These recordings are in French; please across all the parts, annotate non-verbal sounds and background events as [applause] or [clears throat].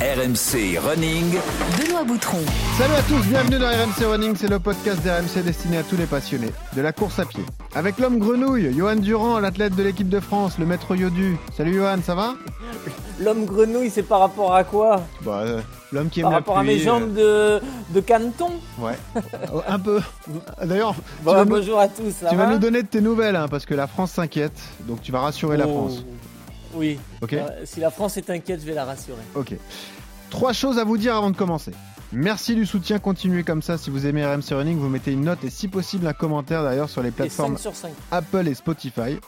RMC Running. Benoît Boutron. Salut à tous, bienvenue dans RMC Running, c'est le podcast d'RMC destiné à tous les passionnés de la course à pied. Avec l'homme grenouille, Johan Durand, l'athlète de l'équipe de France, le maître Yodu. Salut Johan, ça va? L'homme grenouille, c'est par rapport à quoi? Bah, euh, l'homme qui aime Par la rapport à mes jambes de, de caneton euh, Ouais, Oh, un peu. D'ailleurs, Bon, nous, bonjour à tous, ça tu va vas nous donner de tes nouvelles, hein, parce que la France s'inquiète, donc tu vas rassurer la Oh, France. Oui. Ok Euh, si la France est inquiète, je vais la rassurer. Ok. Trois choses à vous dire avant de commencer. Merci du soutien, continuez comme ça. Si vous aimez RMC Running, vous mettez une note et si possible un commentaire d'ailleurs sur les Et plateformes 5 sur 5. Apple et Spotify.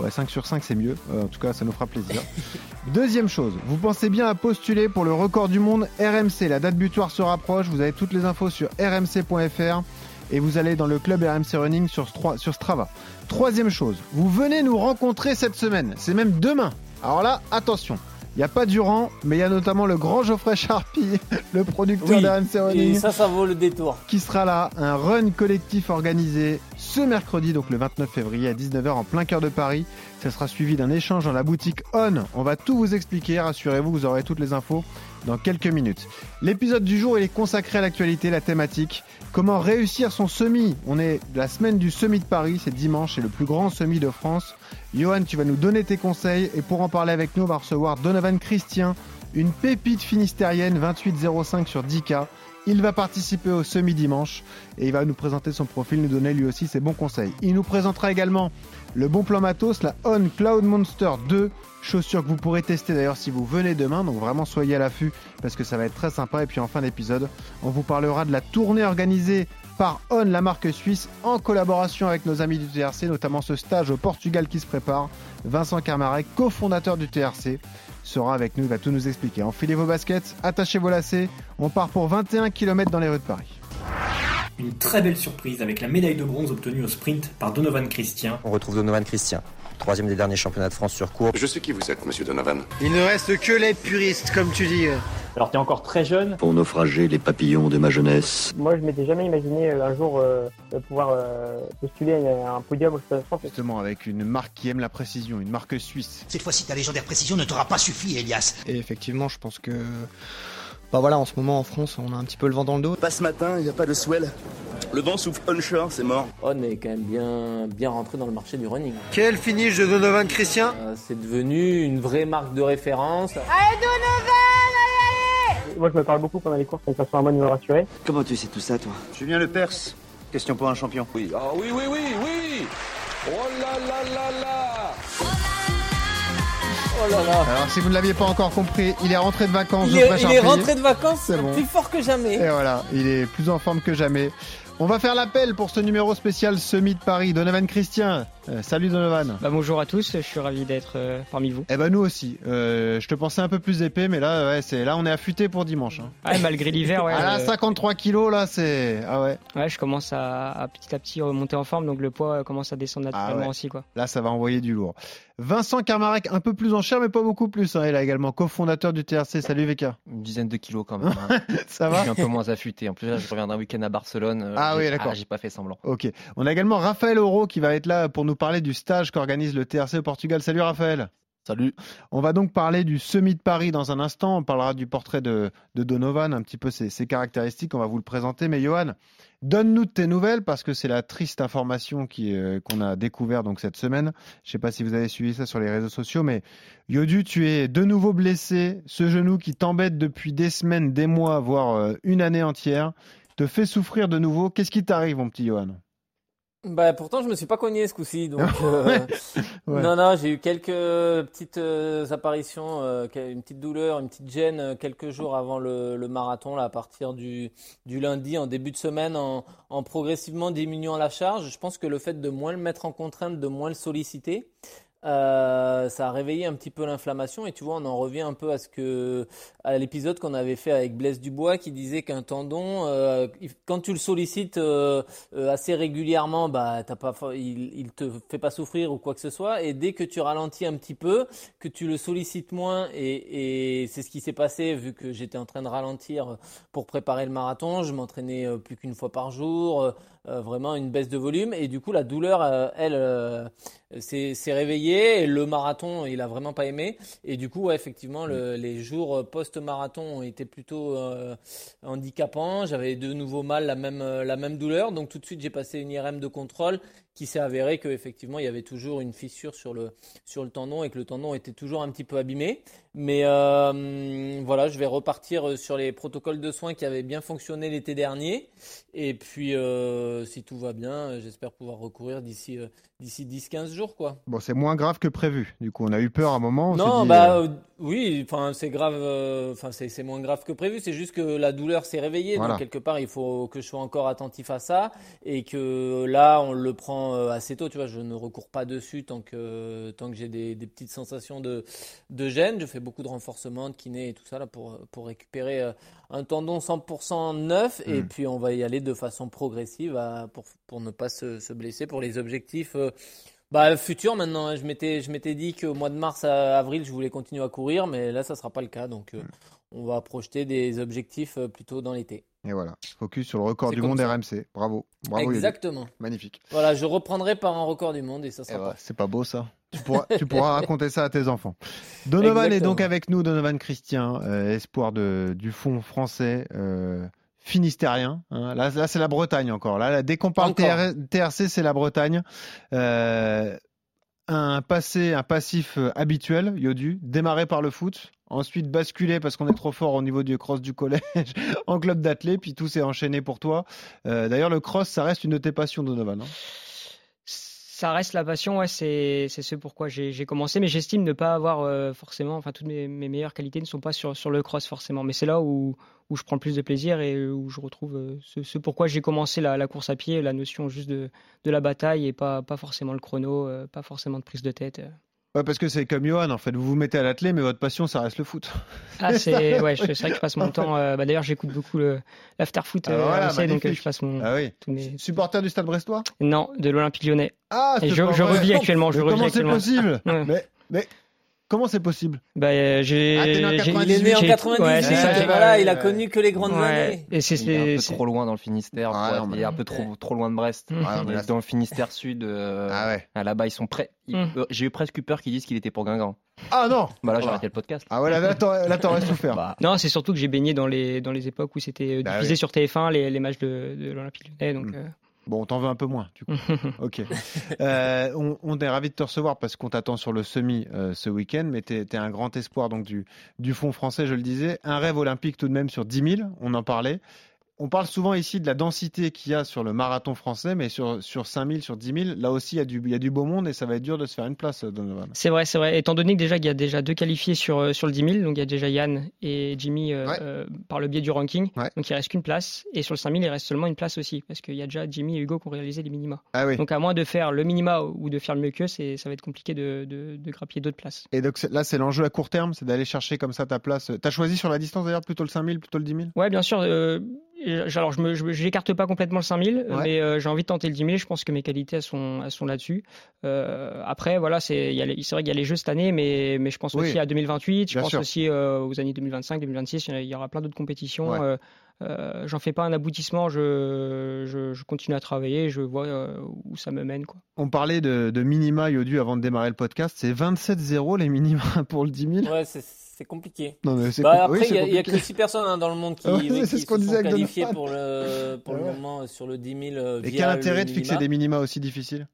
Ouais, 5 sur 5 c'est mieux. Euh, en tout cas, ça nous fera plaisir. [laughs] Deuxième chose, vous pensez bien à postuler pour le record du monde RMC. La date butoir se rapproche. Vous avez toutes les infos sur rmc.fr et vous allez dans le club RMC Running sur Strava. Troisième chose, vous venez nous rencontrer cette semaine. C'est même demain. Alors là, attention. Il n'y a pas Durand, mais il y a notamment le grand Geoffrey Charpie, [laughs] le producteur Oui. Et Running ça, ça vaut le détour. qui sera là, un run collectif organisé ce mercredi, donc le 29 février à 19h en plein cœur de Paris. Ça sera suivi d'un échange dans la boutique On. On va tout vous expliquer, rassurez-vous, vous aurez toutes les infos dans quelques minutes. L'épisode du jour, il est consacré à l'actualité, la thématique. Comment réussir son semi? On est la semaine du semi de Paris, c'est dimanche, c'est le plus grand semi de France. Johan, tu vas nous donner tes conseils et pour en parler avec nous, on va recevoir Donovan Christian, une pépite finistérienne 2805 sur 10K. Il va participer au semi-dimanche et il va nous présenter son profil, nous donner lui aussi ses bons conseils. Il nous présentera également le bon plan matos, la On Cloud Monster 2, chaussure que vous pourrez tester d'ailleurs si vous venez demain, donc vraiment soyez à l'affût parce que ça va être très sympa. Et puis en fin d'épisode, on vous parlera de la tournée organisée par On, la marque suisse, en collaboration avec nos amis du TRC, notamment ce stage au Portugal qui se prépare. Vincent Carmarek, cofondateur du TRC, sera avec nous, il va tout nous expliquer. Enfilez vos baskets, attachez vos lacets, on part pour 21 km dans les rues de Paris. Une très belle surprise avec la médaille de bronze obtenue au sprint par Donovan Christian. On retrouve Donovan Christian, troisième des derniers championnats de France sur cours. Je sais qui vous êtes, monsieur Donovan. Il ne reste que les puristes, comme tu dis. Alors tu es encore très jeune, Pour naufrager les papillons de ma jeunesse. Moi, je m'étais jamais imaginé euh, un jour euh, de pouvoir euh, postuler à un podium au Stade de France. Justement, avec une marque qui aime la précision, une marque suisse. Cette fois-ci, ta légendaire précision ne t'aura pas suffi, Elias. Et effectivement, je pense que. Bah voilà, en ce moment en France, on a un petit peu le vent dans le dos. Pas ce matin, il n'y a pas de swell. Le vent souffle onshore, c'est mort. On est quand même bien, bien rentré dans le marché du running. Quel finish de Donovan Christian Euh, c'est devenu une vraie marque de référence. Moi, je me parle beaucoup pendant les courses, de façon à moi de me rassurer. Comment tu sais tout ça, toi? Julien Lepers, question pour un champion. Oui. Ah oui, oui, oui, oui Oh là là là là Oh là là. Alors, si vous ne l'aviez pas encore compris, il est rentré de vacances, Il est, il est rentré de vacances C'est bon. plus fort que jamais. Et voilà, il est plus en forme que jamais. On va faire l'appel pour ce numéro spécial Semi de Paris. Donovan Christian. Euh, salut Donovan. Bah, bonjour à tous, je suis ravi d'être euh, parmi vous. Eh ben nous aussi. Euh, je te pensais un peu plus épais, mais là, ouais, c'est là on est affûté pour dimanche. hein. Ouais, malgré l'hiver, ouais, [laughs] ah là, euh, 53 kilos là, c'est ah ouais. ouais, je commence à, à petit à petit remonter en forme, donc le poids commence à descendre naturellement Ah ouais. aussi, quoi. Là, ça va envoyer du lourd. Vincent Carmarek, un peu plus en chair, mais pas beaucoup plus. hein. Il est également cofondateur du TRC. Salut VK. Une dizaine de kilos quand même. hein. [laughs] Ça je va suis un peu moins affûté. En plus, là, je reviens d'un week-end à Barcelone. Ah oui, d'accord. j'ai pas fait semblant. Ok. On a également Raphaël Oro qui va être là pour nous parler du stage qu'organise le TRC au Portugal. Salut Raphaël. Salut. On va donc parler du semi de Paris dans un instant. On parlera du portrait de, de Donovan, un petit peu ses, ses caractéristiques. On va vous le présenter. Mais Johan, donne-nous tes nouvelles parce que c'est la triste information euh, qu'on a découvert donc cette semaine. Je sais pas si vous avez suivi ça sur les réseaux sociaux, mais Yodu, tu es de nouveau blessé. Ce genou qui t'embête depuis des semaines, des mois, voire euh, une année entière, te fait souffrir de nouveau. Qu'est-ce qui t'arrive, mon petit Johan? Bah pourtant je me suis pas cogné ce coup-ci donc [laughs] euh, Ouais. Non non j'ai eu quelques petites euh, apparitions euh, une petite douleur une petite gêne euh, quelques jours avant le, le marathon là à partir du du lundi en début de semaine en, en progressivement diminuant la charge je pense que le fait de moins le mettre en contrainte de moins le solliciter euh, ça a réveillé un petit peu l'inflammation et tu vois on en revient un peu à ce que à l'épisode qu'on avait fait avec Blaise Dubois qui disait qu'un tendon euh, quand tu le sollicites euh, assez régulièrement bah t'as pas il, il te fait pas souffrir ou quoi que ce soit et dès que tu ralentis un petit peu que tu le sollicites moins et, et c'est ce qui s'est passé vu que j'étais en train de ralentir pour préparer le marathon je m'entraînais plus qu'une fois par jour vraiment une baisse de volume. Et du coup, la douleur, elle, s'est s'est Et le marathon, il a vraiment pas aimé. Et du coup, ouais, effectivement, le- les jours post-marathon ont été plutôt euh, handicapants. J'avais de nouveau mal, la même, euh, la même douleur. Donc tout de suite, j'ai passé une IRM de contrôle qui s'est avéré qu'effectivement, il y avait toujours une fissure sur le, sur le tendon et que le tendon était toujours un petit peu abîmé. Mais euh, voilà, je vais repartir sur les protocoles de soins qui avaient bien fonctionné l'été dernier. Et puis, euh, si tout va bien, j'espère pouvoir recourir d'ici euh, d'ici 10-15 jours, quoi. Bon, c'est moins grave que prévu. Du coup, on a eu peur à un moment. on Non, dit, bah euh, euh, oui, enfin c'est grave, euh, enfin c'est c'est moins grave que prévu. C'est juste que la douleur s'est réveillée, Voilà. donc quelque part il faut que je sois encore attentif à ça et que là on le prend euh, assez tôt. Tu vois, je ne recours pas dessus tant que tant que j'ai des, des petites sensations de de gêne. Je fais beaucoup de renforcement, de kiné et tout ça là pour pour récupérer euh, un tendon 100% neuf et Mm. puis on va y aller de façon progressive à- pour pour ne pas se, se blesser pour les objectifs. euh, bah, futur maintenant, hein. je m'étais, je m'étais dit qu'au mois de mars à avril, je voulais continuer à courir, mais là, ça sera pas le cas. Donc, euh, on va projeter des objectifs euh, plutôt dans l'été. Et voilà, focus sur le record du monde ça. RMC. Bravo. Bravo. Exactement. Magnifique. Voilà, je reprendrai par un record du monde et ça sera Eh ben, c'est pas beau ça. Tu pourras, tu pourras [laughs] raconter ça à tes enfants. Donovan est donc avec nous, Donovan Christian, euh, espoir de, du fond français euh, finistérien. hein. Là, là c'est la Bretagne encore. Là, là, dès qu'on parle. TR- TRC, c'est la Bretagne. Euh, un passé, un passif habituel, Yodu, démarré par le foot, ensuite basculé parce qu'on est trop fort au niveau du cross du collège [laughs] en club d'athlètes, puis tout s'est enchaîné pour toi. Euh, D'ailleurs, le cross, ça reste une de tes passions, Donovan. hein. Ça reste la passion, ouais, c'est ce pourquoi j'ai commencé, mais j'estime ne pas avoir euh, forcément, enfin toutes mes, meilleures qualités ne sont pas sur, sur le cross forcément, mais c'est là où, où je prends le plus de plaisir et où je retrouve euh, ce, pourquoi j'ai commencé la, course à pied, la notion juste de, de la bataille et pas, pas forcément le chrono, pas forcément de prise de tête. Ouais, parce que c'est comme Johan, en fait, vous vous mettez à l'athlé, mais votre passion, ça reste le foot. Ah, c'est [laughs] ouais, je- c'est vrai que je passe mon temps. euh, bah, D'ailleurs, j'écoute beaucoup le l'after-foot Ah, euh, voilà, RMC, donc euh, je passe mon. Ah oui. mes- Supporter du Stade Brestois? Non, de l'Olympique lyonnais. Ah, Et c'est je, je revis actuellement. Je Mais revis comment c'est possible? Mais comment c'est possible? Bah, euh, j'ai. Ah, né en j'ai- 98. Il est né en j'ai- 98, ouais, c'est ça, j'ai- voilà, il a connu que les grandes Ouais. années. Et c'est Il est un peu c'est- trop loin dans le Finistère. Ah, il est un peu trop, trop loin de Brest. Ah, là, dans le Finistère Sud. euh, Ah ouais. Là-bas, ils sont prêts. ils- Mm. euh, J'ai eu presque peur qu'ils disent qu'il était pour Guingamp. Ah non Bah là, j'ai arrêté le podcast. Ah ouais, là, là, t'aurais là, t'aurais souffert. Bah, Non, c'est surtout que j'ai baigné dans les dans les époques où c'était euh, Bah diffusé oui. sur TF1 les, les matchs de, de l'Olympique Lyonnais, donc. Mm. euh, Bon, on t'en veut un peu moins, du coup. [laughs] Ok. Euh, on, on est ravi de te recevoir parce qu'on t'attend sur le semi euh, ce week-end, mais tu es, un grand espoir donc du, du fond français, je le disais. Un rêve olympique tout de même sur 10 000, on en parlait. On parle souvent ici de la densité qu'il y a sur le marathon français, mais sur, sur 5 000, sur 10 000, là aussi, il y, a du, il y a du beau monde et ça va être dur de se faire une place, Donovan. C'est vrai, c'est vrai. Étant donné que déjà il y a déjà deux qualifiés sur euh, sur le 10 000, donc il y a déjà Yann et Jimmy euh, Ouais. euh, par le biais du ranking, Ouais. donc il reste qu'une place. Et sur le 5 000, il reste seulement une place aussi, parce qu'il y a déjà Jimmy et Hugo qui ont réalisé les minima. Ah oui. Donc à moins de faire le minima ou de faire le mieux qu'eux, c'est ça va être compliqué de, de, de grappiller d'autres places. Et donc là, c'est l'enjeu à court terme, c'est d'aller chercher comme ça ta place. Tu as choisi sur la distance d'ailleurs plutôt le 5 000, plutôt le 10 000 Ouais, bien sûr. euh, alors, je j'écarte pas complètement le 5000, Ouais. mais euh, j'ai envie de tenter le 10 000. Je pense que mes qualités, elles sont, elles sont là-dessus. Euh, après, voilà, c'est, vrai qu'il y a les jeux cette année, mais, mais je pense Oui. aussi à 2028. Je Bien pense sûr. aussi euh, aux années 2025, 2026. Il y aura plein d'autres compétitions. Ouais. Euh, euh, j'en fais pas un aboutissement. Je, je, je continue à travailler. Je vois euh, où ça me mène, quoi. On parlait de, de minima, Yodu, avant de démarrer le podcast. C'est 27-0 les minima pour le 10 000. Ouais, c'est c'est compliqué. Non, mais c'est Bah, com- oui, après, il c'est y a- que 6 personnes hein, dans le monde qui, [laughs] Ouais, qui se sont qualifiées pour le, [laughs] pour le Ouais. moment sur le 10 000. euh, Et quel le intérêt de fixer des minima aussi difficiles?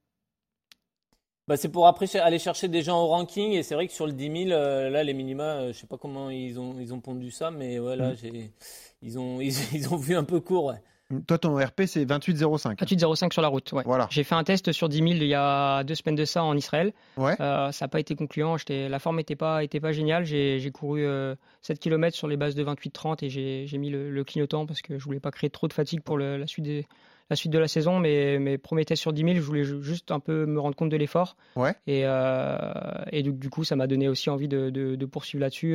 Bah, c'est pour après aller chercher des gens au ranking et c'est vrai que sur le 10 000 euh, là les minima euh, je sais pas comment ils ont ils ont pondu ça mais ouais là Mm. j'ai ils ont [laughs] ils, ils ont vu un peu court ouais. Toi, ton RP, c'est 28-05. 28,05 sur la route. Ouais. Voilà. J'ai fait un test sur 10 000 il y a deux semaines de ça en Israël. Ouais. Euh, ça n'a pas été concluant. La forme n'était pas, était pas géniale. J'ai couru euh, 7 km sur les bases de 28-30 et j'ai mis le, le clignotant parce que je voulais pas créer trop de fatigue pour le- la, suite des- la suite de la saison. Mais, mais premier test sur 10 000, je voulais ju- juste un peu me rendre compte de l'effort. Ouais. Et, euh, et du, du coup, ça m'a donné aussi envie de, de- de poursuivre là-dessus.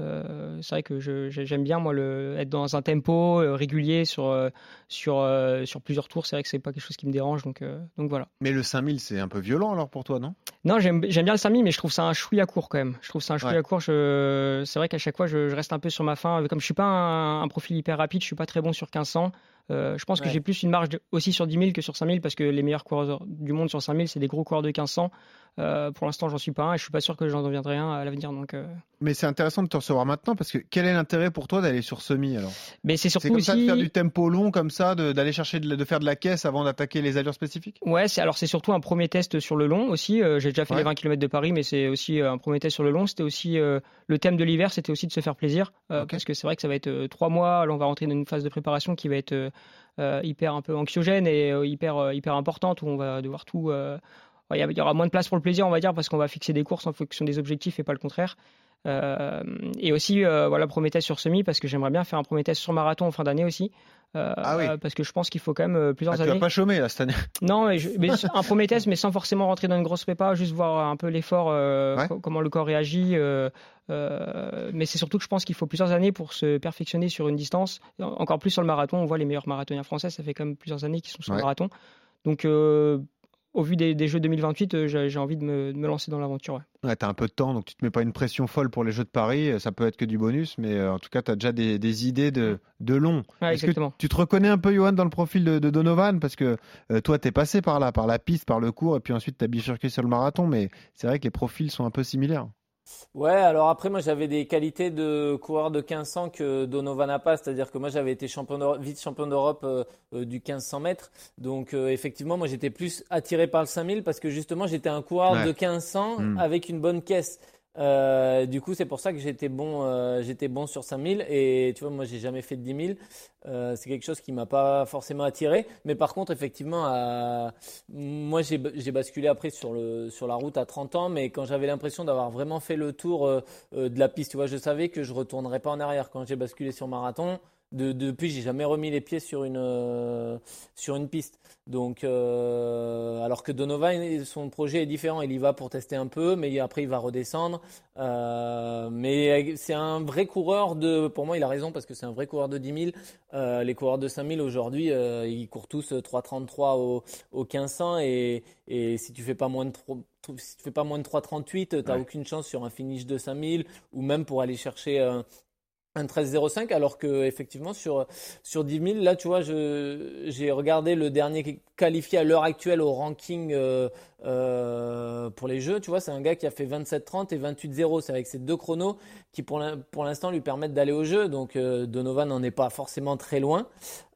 Euh, c'est vrai que j'aime bien moi le, être dans un tempo euh, régulier sur euh, sur plusieurs tours. C'est vrai que c'est pas quelque chose qui me dérange, donc donc voilà. Mais le 5000, c'est un peu violent alors pour toi, non? Non, j'aime bien le 5000, mais je trouve ça un chouïa court quand même. Je trouve ça un chouïa Ouais. court. Je... C'est vrai qu'à chaque fois, je, je reste un peu sur ma fin. Comme je suis pas un, un profil hyper rapide, je suis pas très bon sur 1500. Euh, je pense que j'ai plus une marge de- aussi sur 10 000 que sur 5 000 parce que les meilleurs coureurs du monde sur 5 000, c'est des gros coureurs de 1500. Euh, pour l'instant, j'en suis pas un et je suis pas sûr que j'en deviendrai un à l'avenir. Donc, euh, Mais c'est intéressant de te recevoir maintenant parce que quel est l'intérêt pour toi d'aller sur semi alors? Mais c'est surtout comme ça de faire du tempo long comme ça, d'aller chercher de, de faire de la caisse avant d'attaquer les allures spécifiques? Ouais, alors c'est surtout un premier test sur le long aussi. J'ai déjà fait Ouais. les 20 km de Paris, mais c'est aussi euh, un premier test sur le long. C'était aussi euh, le thème de l'hiver, c'était aussi de se faire plaisir, euh, Ok. parce que c'est vrai que ça va être trois mois. Là, on va rentrer dans une phase de préparation qui va être hyper un peu anxiogène et hyper hyper importante où on va devoir tout. Il y aura moins de place pour le plaisir, on va dire, parce qu'on va fixer des courses en fonction des objectifs et pas le contraire. Euh, et aussi, euh, voilà, premier test sur semi, parce que j'aimerais bien faire un premier test sur marathon en fin d'année aussi. Euh, Ah oui. Parce que je pense qu'il faut quand même euh, plusieurs Ah, Tu années. vas pas chômer là cette année. [laughs] Non, mais, je- mais un premier test, mais sans forcément rentrer dans une grosse prépa, juste voir un peu l'effort, euh, Ouais. co- comment le corps réagit. euh, euh, mais c'est surtout que je pense qu'il faut plusieurs années pour se perfectionner sur une distance. En- Encore plus sur le marathon, on voit les meilleurs marathoniens français, ça fait quand même plusieurs années qu'ils sont sur Ouais. le marathon. Donc, euh, au vu des, des Jeux 2028, euh, j'ai envie de me, de me lancer dans l'aventure. ouais. Ouais, t'as un peu de temps, donc tu te mets pas une pression folle pour les Jeux de Paris. Ça peut être que du bonus, mais euh, en tout cas, t'as déjà des, des idées de, de long. Ouais, Est-ce que tu te reconnais un peu, Johan, dans le profil de, de Donovan? Parce que euh, toi, t'es passé par là, par la piste, par le cours, et puis ensuite t'as bifurqué sur le marathon, mais c'est vrai que les profils sont un peu similaires. Ouais, alors après, moi, j'avais des qualités de coureur de 1500 que Donovan n'a pas. C'est-à-dire que moi, j'avais été champion d'Europe- vice-champion d'Europe euh, euh, du 1500 mètres. Donc, euh, effectivement, moi, j'étais plus attiré par le 5000 parce que justement, j'étais un coureur Ouais. de 1500 Mm. avec une bonne caisse. Euh, du coup, c'est pour ça que j'étais bon, euh, j'étais bon sur 5000. Et tu vois, moi, j'ai jamais fait de 10 000. Euh, c'est quelque chose qui m'a pas forcément attiré. Mais par contre, effectivement, moi, j'ai basculé après sur, sur la route à 30 ans. Mais quand j'avais l'impression d'avoir vraiment fait le tour euh, de la piste, tu vois, je savais que je retournerais pas en arrière. Quand j'ai basculé sur marathon, de, depuis, j'ai jamais remis les pieds sur une, euh, sur une piste. Donc, euh, alors que Donovan, son projet est différent. Il y va pour tester un peu, mais après, il va redescendre. Euh, mais c'est un vrai coureur de. Pour moi, il a raison parce que c'est un vrai coureur de 10 000. Euh, les coureurs de 5 000 aujourd'hui, ils courent tous 3,33 au, au 1500 et, et si tu fais pas moins de 3, si tu fais pas moins de 3,38, tu n'as Ouais. aucune chance sur un finish de 5000 ou même pour aller chercher un, un 13,05 alors que effectivement sur sur 10 000 là tu vois j'ai regardé le dernier qualifié à l'heure actuelle au ranking euh, euh, pour les jeux. Tu vois c'est un gars qui a fait 27,30 et 28,0 c'est avec ces deux chronos qui pour l'instant lui permettent d'aller au jeu. Donc euh, Donovan n'en est pas forcément très loin.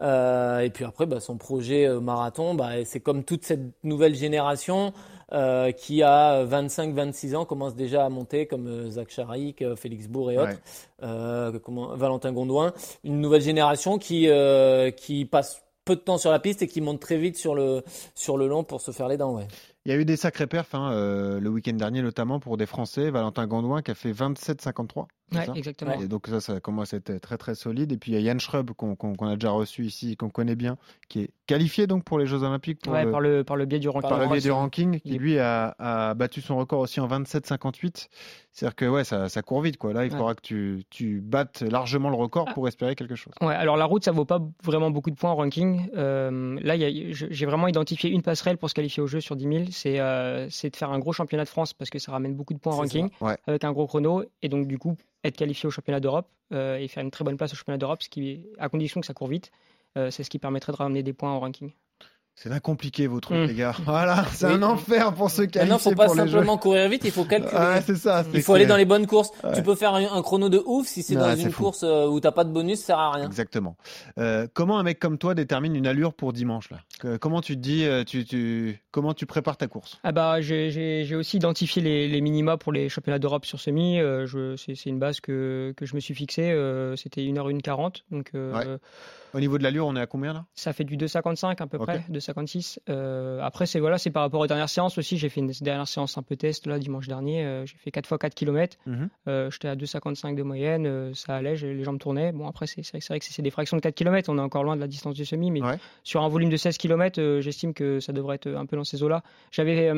Euh, et puis après bah, son projet euh, marathon bah, c'est comme toute cette nouvelle génération euh, qui a 25-26 ans commence déjà à monter comme euh, Zach Charik, euh, Félix Bourg et autres Ouais. euh, comment, Valentin Gondouin, une nouvelle génération qui, euh, qui passe peu de temps sur la piste et qui monte très vite sur le, sur le long pour se faire les dents. Ouais. Il y a eu des sacrés perfs hein, euh, le week-end dernier, notamment pour des Français. Valentin Gondouin qui a fait 27,53. c'est Ouais, exactement. Et donc ça, ça commence à être très très solide. Et puis il y a Yann Schrub qu'on a déjà reçu ici, qu'on connaît bien, qui est qualifié donc pour les Jeux Olympiques pour Ouais, le, par, le, par le biais du ranking. par le biais du ranking, qui lui a, a battu son record aussi en 27,58. C'est-à-dire que ouais, ça, ça court vite quoi. Là, il Ouais. faudra que tu, tu battes largement le record Ah. pour espérer quelque chose. Ouais, alors la route, ça vaut pas vraiment beaucoup de points en ranking. Euh, là, j'ai vraiment identifié une passerelle pour se qualifier au jeu sur 10 000. C'est euh, c'est de faire un gros championnat de France parce que ça ramène beaucoup de points en ranking Ouais. avec un gros chrono et donc du coup être qualifié au championnat d'Europe euh, et faire une très bonne place au championnat d'Europe, ce qui, à condition que ça court vite, euh, c'est ce qui permettrait de ramener des points en ranking. C'est bien compliqué vos trucs, les gars. Voilà, c'est Oui. un enfer pour se qualifier Maintenant, faut pas pour les Jeux. simplement courir vite, il faut calculer. Ah, c'est ça. il faut aller dans les bonnes courses. Ouais. Tu peux faire un, chrono de ouf si c'est dans une fou. course euh, où t'as pas de bonus, ça sert à rien. Exactement. Euh, comment un mec comme toi détermine une allure pour dimanche là? Comment tu te dis, euh, tu, tu, comment tu prépares ta course? Ah bah, j'ai- aussi identifié les, les minima pour les championnats d'Europe sur semi. Euh, je- c'est c'est une base que, que je me suis fixée. Euh, C'était 1h140. Donc, euh, Ouais. Au niveau de l'allure, on est à combien là? Ça fait du 2,55 à peu près, 2,56. Euh, après, c'est voilà, c'est par rapport aux dernières séances aussi. J'ai fait une dernière séance un peu test là dimanche dernier. Euh, j'ai fait 4 fois 4 km. J'étais à 2,55 de moyenne. Euh, ça allait, les jambes tournaient. Bon, après, c'est vrai, que- c'est des fractions de 4 km. On est encore loin de la distance du semi, mais Ouais. sur un volume de 16 km, j'estime que ça devrait être un peu dans ces eaux-là. J'avais,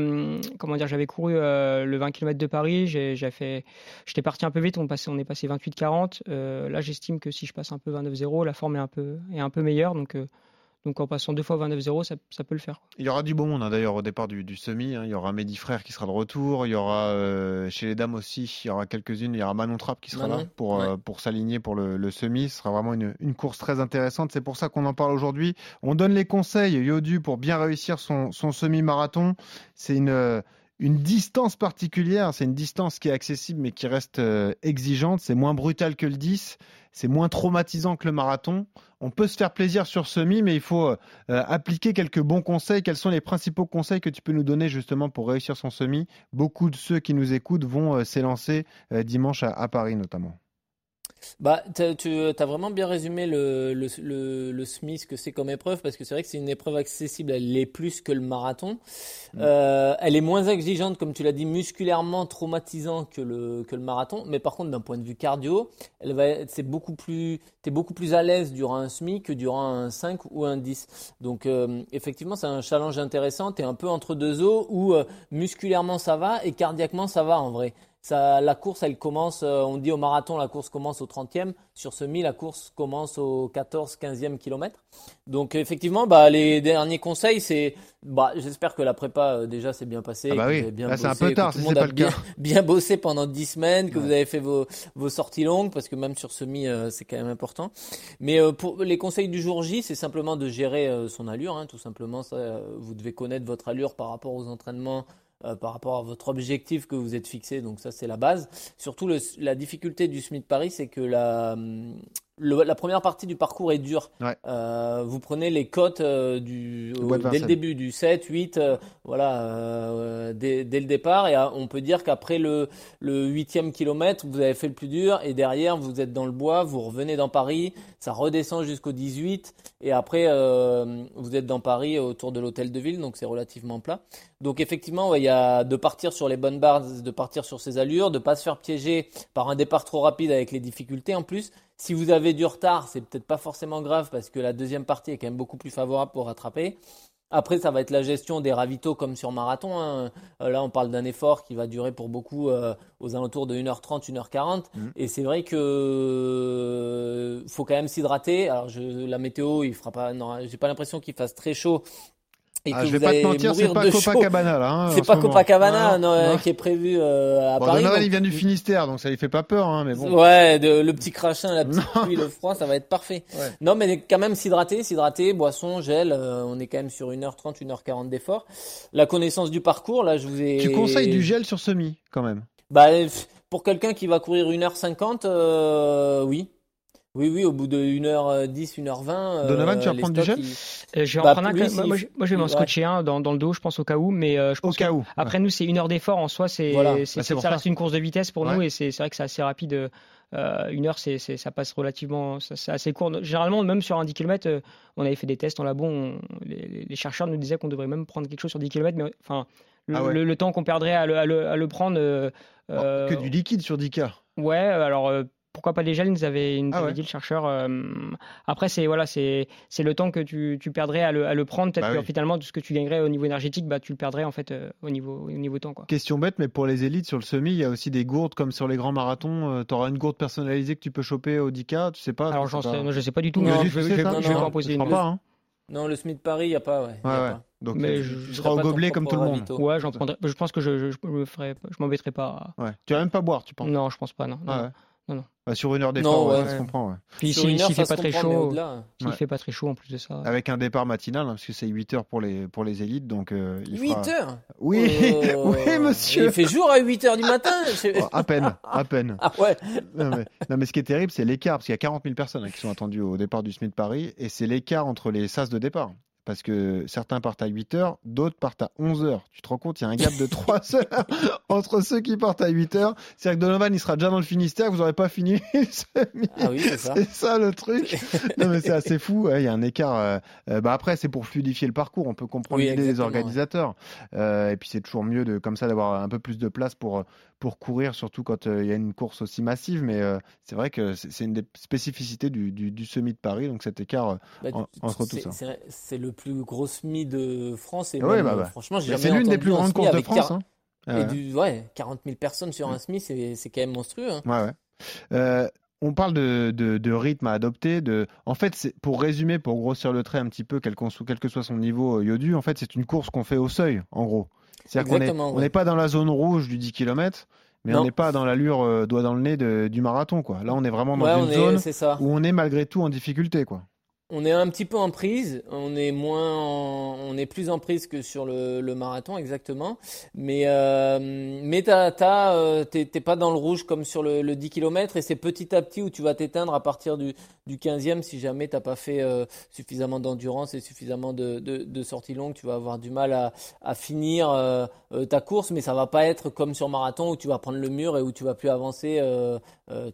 comment dire, j'avais couru le 20 km de Paris. J'ai fait, j'étais parti un peu vite. On passait, on est passé 28-40. Euh, là, j'estime que si je passe un peu 29-0, la forme est un peu, est un peu meilleure. Donc, Donc en passant deux fois 29-0, ça, ça, peut le faire. Il y aura du beau monde hein, d'ailleurs au départ du, du semi. Hein. Il y aura Mehdi Frère qui sera de retour. Il y aura euh, chez les dames aussi, il y aura quelques-unes. Il y aura Manon Trapp qui sera Manon, là pour, ouais. euh, pour s'aligner pour le, le semi. Ce sera vraiment une, une course très intéressante. C'est pour ça qu'on en parle aujourd'hui. On donne les conseils Yodu pour bien réussir son, son semi-marathon. C'est une une distance particulière, c'est une distance qui est accessible mais qui reste euh, exigeante, c'est moins brutal que le 10, c'est moins traumatisant que le marathon. On peut se faire plaisir sur semi, mais il faut euh, appliquer quelques bons conseils. Quels sont les principaux conseils que tu peux nous donner justement pour réussir son semi? Beaucoup de ceux qui nous écoutent vont euh, s'élancer dimanche à, à Paris notamment. Bah, tu as vraiment bien résumé le, le, le, le SMI, ce que c'est comme épreuve, parce que c'est vrai que c'est une épreuve accessible, elle l'est plus que le marathon. Mmh. Euh, elle est moins exigeante, comme tu l'as dit, musculairement traumatisant que le, que le marathon, mais par contre, d'un point de vue cardio, elle va c'est beaucoup plus, t'es beaucoup plus à l'aise durant un SMI que durant un 5 ou un 10. Donc, euh, effectivement, c'est un challenge intéressant, t'es un peu entre deux eaux où euh, musculairement ça va et cardiaquement ça va en vrai. Ça, la course, elle commence, euh, on dit au marathon, la course commence au 30e. Sur semi, la course commence au 14, 15e kilomètre. Donc, effectivement, bah, les derniers conseils, c'est, bah, j'espère que la prépa, euh, déjà, s'est bien passée. Ah bah oui. bien c'est un peu que tard tout si monde a pas le bien, cas. [laughs] bien bossé pendant 10 semaines, que Ouais. vous avez fait vos, vos sorties longues, parce que même sur semi, euh, c'est quand même important. Mais euh, pour les conseils du jour J, c'est simplement de gérer euh, son allure, hein, tout simplement. Ça, vous devez connaître votre allure par rapport aux entraînements euh, par rapport à votre objectif que vous êtes fixé. Donc ça, c'est la base. Surtout, le, la difficulté du SMIT Paris, c'est que la, le, la première partie du parcours est dure. Ouais. Euh, vous prenez les cotes euh, du, dès le début, du 7, 8, euh, voilà, euh, dès, dès le départ. Et euh, on peut dire qu'après le, le 8e kilomètre, vous avez fait le plus dur. Et derrière, vous êtes dans le bois, vous revenez dans Paris, ça redescend jusqu'au 18. Et après, euh, vous êtes dans Paris autour de l'hôtel de ville, donc c'est relativement plat. Donc effectivement, ouais, il y a de partir sur les bonnes bases, de partir sur ses allures, de pas se faire piéger par un départ trop rapide avec les difficultés en plus. Si vous avez du retard, c'est peut-être pas forcément grave parce que la deuxième partie est quand même beaucoup plus favorable pour rattraper. Après, ça va être la gestion des ravitaux comme sur marathon. hein. Euh, Là, on parle d'un effort qui va durer pour beaucoup euh, aux alentours de 1h30, 1h40. Mhm. Et c'est vrai que euh, faut quand même s'hydrater. Alors, je, la météo, il fera pas. Non, j'ai pas l'impression qu'il fasse très chaud. Et Ah, que je vais vous pas te mentir, c'est pas. Copacabana là. hein, C'est ce pas moment. Copacabana Non, non, euh, non. qui est prévu euh, à Bon, Paris. Donovan, donc- il vient du Finistère, donc ça lui fait pas peur, hein, mais bon. Ouais, de- le petit crachin, la petite [laughs] pluie, le froid, ça va être parfait. Ouais. Non, mais quand même s'hydrater, s'hydrater, boisson, gel, euh, on est quand même sur 1h30, 1h40 d'effort. La connaissance du parcours, là, je vous ai... Tu conseilles du gel sur semi, quand même? Bah, pour quelqu'un qui va courir 1h50, euh, oui. Oui, oui, au bout de 1h10, 1h20. euh, Donovan, tu vas prendre du gel ils- Euh, je vais en prendre un. lui, moi, moi, je, moi, je vais m'en ouais. scotcher un dans, dans le dos, je pense au cas où. Mais euh, je Au pense cas que- où. Après, nous, c'est une heure d'effort en soi. C'est Voilà. c'est- Bah, c'est c'est- pour ça reste une course de vitesse pour Ouais. nous et c'est c'est vrai que c'est assez rapide. Euh, une heure, c'est c'est- ça passe relativement. ça- C'est assez court. Généralement, même sur un 10 km, on avait fait des tests en labo. on- les, les chercheurs nous disaient qu'on devrait même prendre quelque chose sur 10 km. Mais enfin, le, Ah ouais. le- le temps qu'on perdrait à le, à le- à le prendre. euh, Oh, euh, Que du liquide sur 10K. Ouais, alors euh, pourquoi pas nous avait, il nous Ah avait ouais. dit le chercheur. euh, après, c'est voilà, c'est c'est le temps que tu, tu perdrais à le, à le prendre. Peut-être Bah que oui. finalement, tout ce que tu gagnerais au niveau énergétique, bah, tu le perdrais en fait euh, au, niveau, au niveau temps. Quoi. Question bête, mais pour les élites sur le semi, il y a aussi des gourdes comme sur les grands marathons. tu auras une gourde personnalisée que tu peux choper au 10K, tu sais pas Alors, j'en pas- sais, non, je sais pas du tout. Non, mais tu je, vais- sais je vais- ça je vais Non, m'en non, poser une. pas, hein. Non, le Smith Paris, il n'y a pas, ouais. y a Ouais, ouais. pas. Donc Mais tu, je- tu seras au pas gobelet comme tout le monde. ravito. Ouais, j'en prendrais. Je pense que je, je, je me ferai, je m'embêterai pas. Ouais. Tu vas même pas boire, tu penses Non, je pense pas. Non. non. Ah ouais. Non. Bah, sur une heure d'effort, Non, ouais, ouais. ça se comprend. ouais. Puis s'il fait pas très chaud, au-delà. s'il Ouais. fait pas très chaud en plus de ça. Avec un départ matinal, hein, parce que c'est 8 heures pour les, pour les élites. Donc, euh, il 8 fera- heures Oui, Oh, [laughs] oui, monsieur. Il fait jour à 8 heures du matin [laughs] Oh, à peine, à peine. Ah ouais Non mais, non, mais ce qui est terrible, c'est l'écart, parce qu'il y a 40 000 personnes hein, qui sont attendues au départ du Smith Paris, et c'est l'écart entre les sas de départ. Parce que certains partent à 8 heures, d'autres partent à 11 heures. Tu te rends compte, il y a un gap de [laughs] 3 heures entre ceux qui partent à 8 heures. C'est-à-dire que Donovan, il sera déjà dans le Finistère, vous n'aurez pas fini. [laughs] Ah oui, c'est ça. Ça le truc. Non mais c'est assez fou. Il y a un écart. euh, euh, bah après, c'est pour fluidifier le parcours. On peut comprendre Oui, l'idée des organisateurs. Euh, et puis c'est toujours mieux de comme ça d'avoir un peu plus de place pour pour courir, surtout quand euh, il y a une course aussi massive. Mais euh, c'est vrai que c'est une des spécificités du, du, du semi de Paris. Donc cet écart euh, Bah, en- entre tout ça. c'est- le plus gros SMI de France. Et Ouais, même, bah, bah. franchement, c'est l'une des plus grandes courses de France. hein. Et Ouais. du, ouais, 40 000 personnes sur un SMI, c'est c'est quand même monstrueux. hein. Ouais, ouais. Euh, on parle de, de, de rythme à adopter. De... En fait, pour résumer, pour grossir le trait un petit peu, quel, soit- quel que soit son niveau euh, Yodu, en fait, c'est une course qu'on fait au seuil, en gros. C'est-à-dire qu'on ouais. n'est pas dans la zone rouge du 10 km, mais Non. on n'est pas dans l'allure euh, doigt dans le nez de- du marathon. Quoi. Là, on est vraiment dans Ouais, une est- zone où on est malgré tout en difficulté. Quoi. On est un petit peu en prise, on est moins, on est plus en prise que sur le, marathon exactement, mais euh, mais euh, t'es, pas dans le rouge comme sur le, le 10 km et c'est petit à petit où tu vas t'éteindre à partir du, du 15e si jamais t'as pas fait euh, suffisamment d'endurance et suffisamment de, de, sorties longues, tu vas avoir du mal à, finir euh, ta course, mais ça va pas être comme sur marathon où tu vas prendre le mur et où tu vas plus avancer,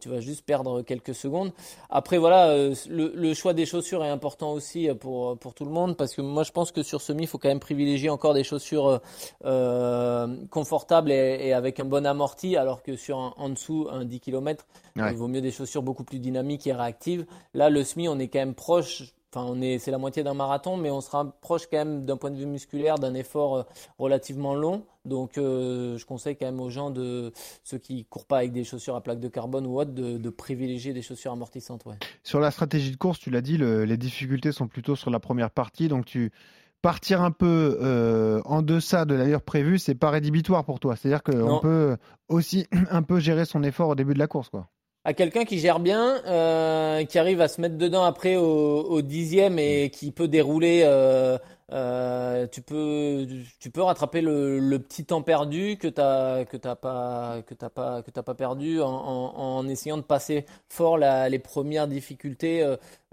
tu vas juste perdre quelques secondes. Après voilà, le, le choix des chaussures est important aussi euh, pour pour tout le monde parce que moi je pense que sur semi il faut quand même privilégier encore des chaussures euh, euh, confortables et, et avec un bon amorti alors que sur un, en dessous un 10 km Ouais. il vaut mieux des chaussures beaucoup plus dynamiques et réactives. Là le semi on est quand même proche Enfin, on est, c'est la moitié d'un marathon, mais on se rapproche quand même d'un point de vue musculaire d'un effort euh, relativement long. Donc, euh, je conseille quand même aux gens de ceux qui courent pas avec des chaussures à plaque de carbone ou autre, de, de privilégier des chaussures amortissantes. Ouais. Sur la stratégie de course, tu l'as dit, le- les difficultés sont plutôt sur la première partie. Donc, tu partir un peu euh, en deçà de l'allure prévue, c'est pas rédhibitoire pour toi. C'est-à-dire qu'on peut aussi [clears throat] un peu gérer son effort au début de la course. Quoi. À quelqu'un qui gère bien, euh, qui arrive à se mettre dedans après au, au dixième et qui peut dérouler, euh, euh, tu peux, tu peux rattraper le, le petit temps perdu que t'as que t'as pas que t'as pas que t'as pas perdu en, en, en essayant de passer fort la, les premières difficultés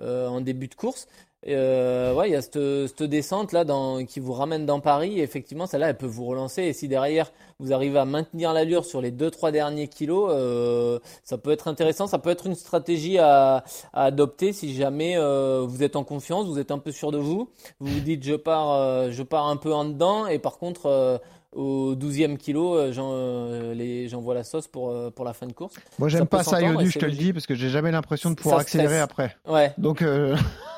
en début de course. Euh, ouais, il y a cette, descente là qui vous ramène dans Paris. Et effectivement, celle-là, elle peut vous relancer. Et si derrière vous arrivez à maintenir l'allure sur les deux trois derniers kilos, euh, ça peut être intéressant. Ça peut être une stratégie à, à adopter si jamais euh, vous êtes en confiance, vous êtes un peu sûr de vous. Vous vous dites je pars, euh, je pars un peu en dedans. Et par contre, euh, au 12e kilo, euh, euh, j'envoie la sauce pour, euh, pour la fin de course. Moi, j'aime pas ça, Yodu, je te le dis, parce que j'ai jamais l'impression de pouvoir Ça accélérer stresse. après. Ouais. Donc, euh, [laughs]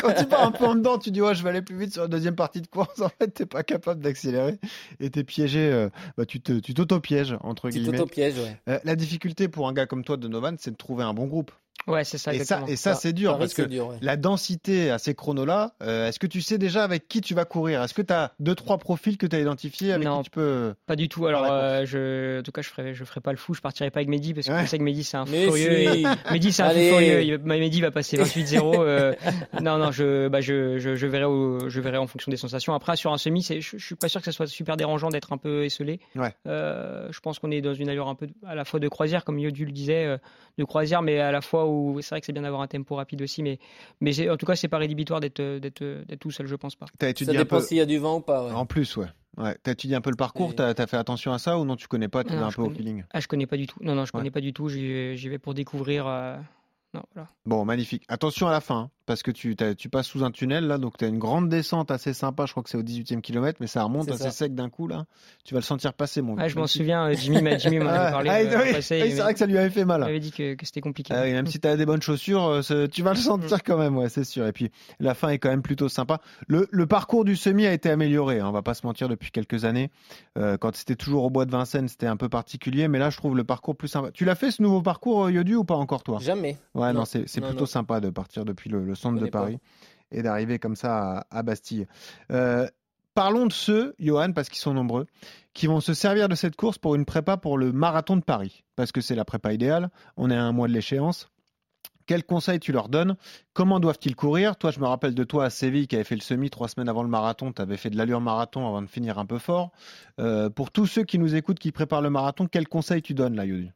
quand tu pars un peu en dedans, tu dis, ouais, je vais aller plus vite sur la deuxième partie de course. En fait, t'es pas capable d'accélérer et t'es piégé. euh, bah, tu t'auto-pièges, entre Tu guillemets. t'auto-pièges, ouais. Euh, la difficulté pour un gars comme toi, Donovan, c'est de trouver un bon groupe. Ouais, c'est ça, Et ça, et ça, Ça- c'est dur parce que c'est dur, ouais. la densité à ces chronos-là, euh, est-ce que tu sais déjà avec qui tu vas courir? Est-ce que tu as deux, trois profils que tu as identifiés avec Non. qui tu peux. Pas du tout. Alors, euh, je, en tout cas, je ferai, je ferai pas le fou. Je partirai pas avec Mehdi parce que Ouais. je sais que Mehdi c'est un fou Mais furieux. si. et- [laughs] Mehdi c'est un furieux. Il- Mehdi va passer [laughs] 28-0. euh, non, non, je, bah, je, je, je verrai, au- je verrai en fonction des sensations. Après, sur un semi, c'est, je, je suis pas sûr que ça soit super dérangeant d'être un peu esselé. Ouais. Euh, je pense qu'on est dans une allure un peu à la fois de croisière, comme Yodu le disait, euh, de croisière, mais à la fois où c'est vrai que c'est bien d'avoir un tempo rapide aussi. Mais, mais en tout cas, c'est pas rédhibitoire d'être, d'être, d'être tout seul, je pense pas. Tu as Ça étudié un dépend peu. s'il y a du vent ou pas. Ouais. En plus, ouais. ouais. Tu as étudié un peu le parcours, tu as, fait attention à ça ou non Tu connais pas, tu un je peu au connais. feeling? Ah, je connais pas du tout. Non, non, je Ouais. connais pas du tout. J'y vais, j'y vais pour découvrir. euh, Non, voilà. Bon, magnifique. Attention à la fin, hein, parce que tu, passes sous un tunnel, là, donc tu as une grande descente assez sympa, je crois que c'est au 18e kilomètre, mais ça remonte assez ça. sec d'un coup, là. Tu vas le sentir passer, mon Ouais, je m'en souviens. Jimmy, m'a- [laughs] Ah, avait parlé. ah, euh, oui, il c'est vrai que ça lui avait fait mal. m'avait dit que, que c'était compliqué. Ah oui, même si tu as des bonnes chaussures, euh, tu vas le sentir quand même, ouais, c'est sûr. Et puis la fin est quand même plutôt sympa. Le, le parcours du semi a été amélioré, hein, on va pas se mentir, depuis quelques années. Euh, quand c'était toujours au bois de Vincennes, c'était un peu particulier, mais là je trouve le parcours plus sympa. Tu l'as fait ce nouveau parcours, Yodu, ou pas encore toi? Jamais. Ouais, non, Non, c'est plutôt non. sympa de partir depuis le, le centre de pas. Paris et d'arriver comme ça à, à Bastille. Euh, parlons de ceux, Johan, parce qu'ils sont nombreux, qui vont se servir de cette course pour une prépa pour le marathon de Paris, parce que c'est la prépa idéale. On est à un mois de l'échéance. Quels conseils tu leur donnes? Comment doivent-ils courir? Toi, je me rappelle de toi à Séville qui avait fait le semi trois semaines avant le marathon. Tu avais fait de l'allure marathon avant de finir un peu fort. Euh, pour tous ceux qui nous écoutent, qui préparent le marathon, quels conseils tu donnes là, Yodu?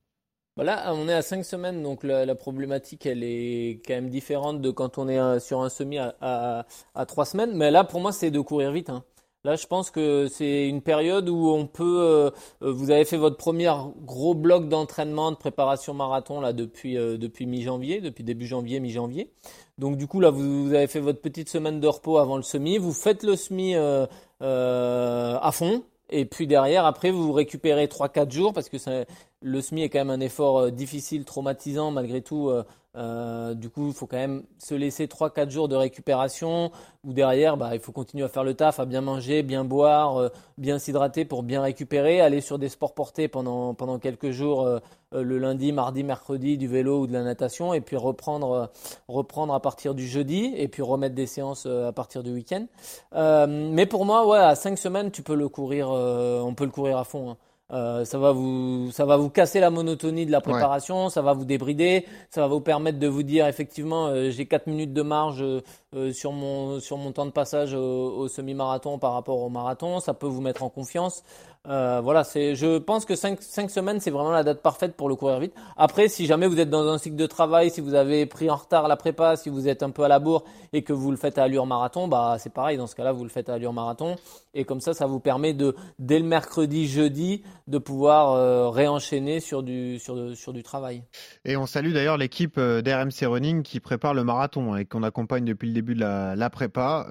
Voilà, on est à 5 semaines, donc la, problématique, elle est quand même différente de quand on est euh, sur un semi à, à, à 3 semaines. Mais là, pour moi, c'est de courir vite. hein. Là, je pense que c'est une période où on peut. euh, vous avez fait votre premier gros bloc d'entraînement, de préparation marathon là depuis euh, mi-janvier, depuis début janvier, mi-janvier. Donc du coup là, vous, avez fait votre petite semaine de repos avant le semi. Vous faites le semi à fond. Et puis derrière, après, vous récupérez 3-4 jours parce que le SMI est quand même un effort euh, difficile, traumatisant malgré tout euh, Euh, du coup, il faut quand même se laisser 3-4 jours de récupération ou derrière, bah, il faut continuer à faire le taf, à bien manger, bien boire, bien s'hydrater pour bien récupérer, aller sur des sports portés pendant, pendant quelques jours, le lundi, mardi, mercredi, du vélo ou de la natation, et puis reprendre, reprendre à partir du jeudi, et puis remettre des séances à partir du week-end. Mais pour moi, ouais, à 5 semaines, tu peux le courir, on peut le courir à fond. hein. Euh, ça va vous, ça va vous casser la monotonie de la préparation, ça va vous débrider, ça va vous permettre de vous dire effectivement, euh, j'ai 4 minutes de marge euh, euh, sur mon sur mon temps de passage au, au semi-marathon par rapport au marathon, ça peut vous mettre en confiance. Euh, voilà, c'est, je pense que 5, semaines, c'est vraiment la date parfaite pour le courir vite. Après, si jamais vous êtes dans un cycle de travail, si vous avez pris en retard la prépa, si vous êtes un peu à la bourre et que vous le faites à allure marathon, bah c'est pareil. Dans ce cas-là, vous le faites à allure marathon et comme ça, ça vous permet de dès le mercredi, jeudi, de pouvoir euh, réenchaîner sur du sur sur du travail. Et on salue d'ailleurs l'équipe euh, d'RMC Running qui prépare le marathon et qu'on accompagne depuis le début de la, prépa.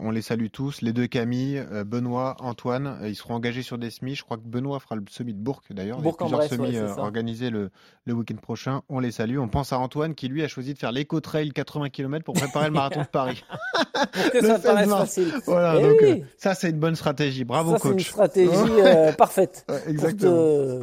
On les salue tous, les deux Camille, Benoît, Antoine. Ils seront engagés sur des semis. Je crois que Benoît fera le semi de Bourg d'ailleurs. A plusieurs Bourg-en-Bresse, semis ouais, euh, organisés le, le week-end prochain. On les salue. On pense à Antoine qui lui a choisi de faire l'éco-trail 80 km pour préparer le marathon de Paris. [laughs] Pour que Le ça 16 paraisse mars. facile. Voilà, Eh donc oui. euh, ça c'est une bonne stratégie. Bravo ça, c'est une coach. stratégie [laughs] euh, parfaite. Ouais, exactement.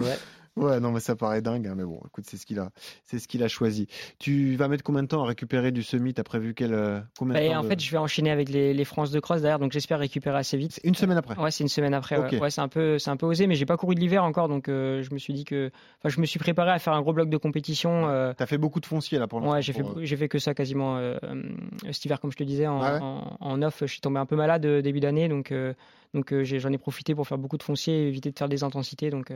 ouais. Ouais, non, mais ça paraît dingue, hein, mais bon, écoute, c'est ce qu'il a, c'est ce qu'il a choisi. Tu vas mettre combien de temps à récupérer du semi? T'as prévu quel, euh, combien de Bah, temps en de- fait, je vais enchaîner avec les, les France de cross derrière, donc j'espère récupérer assez vite. Une semaine après. Ouais, c'est une semaine après. ouais. Ok. Ouais, c'est un peu, c'est un peu osé, mais j'ai pas couru de l'hiver encore, donc euh, je me suis dit que, enfin, je me suis préparé à faire un gros bloc de compétition. euh, T'as fait beaucoup de foncier là pour l'instant. Ouais, j'ai fait, euh, j'ai fait que ça quasiment cet hiver, comme je te disais, en, Ah ouais en, en off. Je suis tombé un peu malade début d'année, donc, donc j'en ai profité pour faire beaucoup de foncier et éviter de faire des intensités. Donc,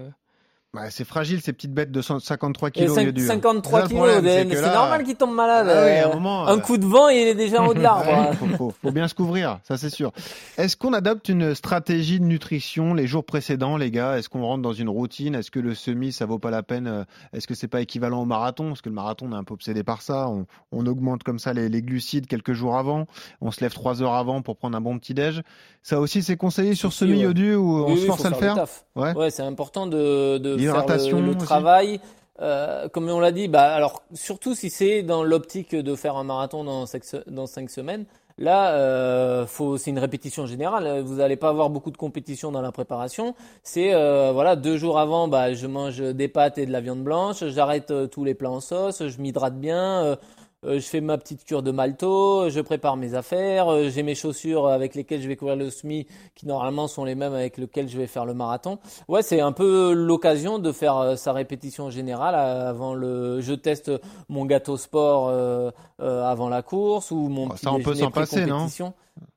ouais, c'est fragile ces petites bêtes de 53 Et kilos au cinq- lieu du. 53 C'est ça, le kilos, c'est là- normal qu'il tombe malade. Ah oui, un moment, un euh, coup de vent, il est déjà en haut de l'arbre. Faut, faut- faut bien se couvrir, ça c'est sûr. Est-ce qu'on adopte une stratégie de nutrition les jours précédents, les gars? Est-ce qu'on rentre dans une routine? Est-ce que le semi, ça vaut pas la peine euh, Est-ce que c'est pas équivalent au marathon? Parce que le marathon, on est un peu obsédé par ça. On, on augmente comme ça les, les glucides quelques jours avant. On se lève trois heures avant pour prendre un bon petit déj. Ça aussi, c'est conseillé sur Si, semi ouais. ou Oui, on oui, se force faut à le faire faire? Ouais. Ouais, c'est important de, de faire L'hydratation le, le travail. Euh, comme on l'a dit, bah alors surtout si c'est dans l'optique de faire un marathon dans cinq, dans cinq semaines, là, euh, faut c'est une répétition générale. Vous n'allez pas avoir beaucoup de compétition dans la préparation. C'est euh, voilà deux jours avant, bah je mange des pâtes et de la viande blanche. J'arrête euh, tous les plats en sauce. Je m'hydrate bien. Euh, euh, je fais ma petite cure de malto, je prépare mes affaires, euh, j'ai mes chaussures avec lesquelles je vais courir le semi qui normalement sont les mêmes avec lesquelles je vais faire le marathon. Ouais, c'est un peu l'occasion de faire euh, sa répétition générale euh, avant le. Je teste mon gâteau sport euh, euh, avant la course ou mon petit ça, on peut s'en passer, non.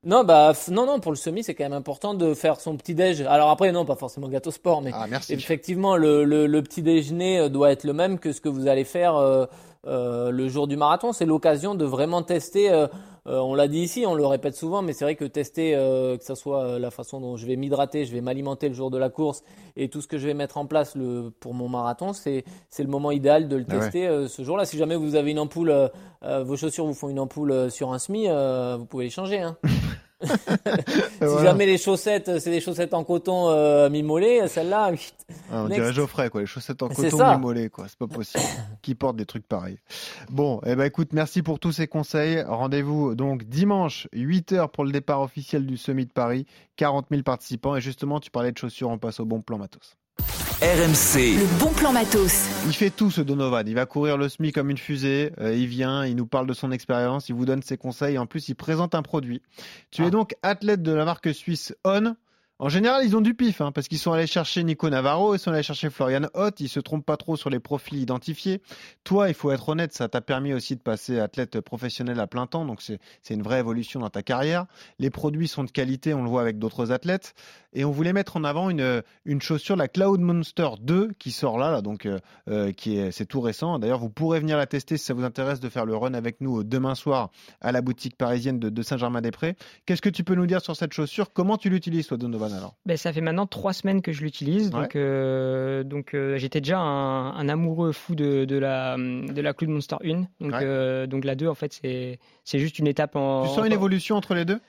Non, bah non, non, pour le semi, c'est quand même important de faire son petit déj. Alors après, non, pas forcément gâteau sport, mais Ah, effectivement, le, le, le petit déjeuner euh, doit être le même que ce que vous allez faire euh, euh, le jour du marathon. C'est l'occasion de vraiment tester. euh, euh, on l'a dit ici, on le répète souvent, mais c'est vrai que tester, euh, que ce soit euh, la façon dont je vais m'hydrater, je vais m'alimenter le jour de la course et tout ce que je vais mettre en place le, pour mon marathon, c'est le moment idéal de le Ah ouais. tester euh, ce jour-là. Si jamais vous avez une ampoule, euh, euh, vos chaussures vous font une ampoule euh, sur un semi, euh, vous pouvez les changer. Hein. [laughs] [laughs] si Voilà. jamais les chaussettes, euh, c'est des chaussettes en coton euh, mi-mollet, celle-là, [laughs] Ah, on Next. dirait Geoffrey, quoi, les chaussettes en coton mi-mollet, quoi. C'est pas possible. [laughs] Qui porte des trucs pareils. Bon, eh ben, écoute, merci pour tous ces conseils. Rendez-vous donc dimanche, 8h pour le départ officiel du Semi de Paris. 40 000 participants. Et justement, tu parlais de chaussures, on passe au bon plan matos. RMC, Le bon plan matos. Il fait tout ce Donovan. Il va courir le SMI comme une fusée. Euh, il vient, il nous parle de son expérience, il vous donne ses conseils. Et en plus, il présente un produit. Tu es donc athlète de la marque suisse On. En général, ils ont du pif, hein, parce qu'ils sont allés chercher Nico Navarro, ils sont allés chercher Florian Hoth, ils se trompent pas trop sur les profils identifiés. Toi, il faut être honnête, ça t'a permis aussi de passer athlète professionnel à plein temps, donc c'est une vraie évolution dans ta carrière. Les produits sont de qualité, on le voit avec d'autres athlètes, et on voulait mettre en avant une, une chaussure, la Cloud Monster 2, qui sort là, donc euh, euh, qui est c'est tout récent. D'ailleurs, vous pourrez venir la tester si ça vous intéresse de faire le run avec nous euh, demain soir à la boutique parisienne de, de Saint-Germain-des-Prés. Qu'est-ce que tu peux nous dire sur cette chaussure? Comment tu l'utilises, toi, Donovan? Alors? Ben, ça fait maintenant trois semaines que je l'utilise. Ouais. Donc, euh, donc euh, j'étais déjà un, un amoureux fou de, de la, de la Cloud Monster 1. Donc, Ouais. euh, donc la 2, en fait, c'est c'est juste une étape en. Tu sens une évolution entre les deux?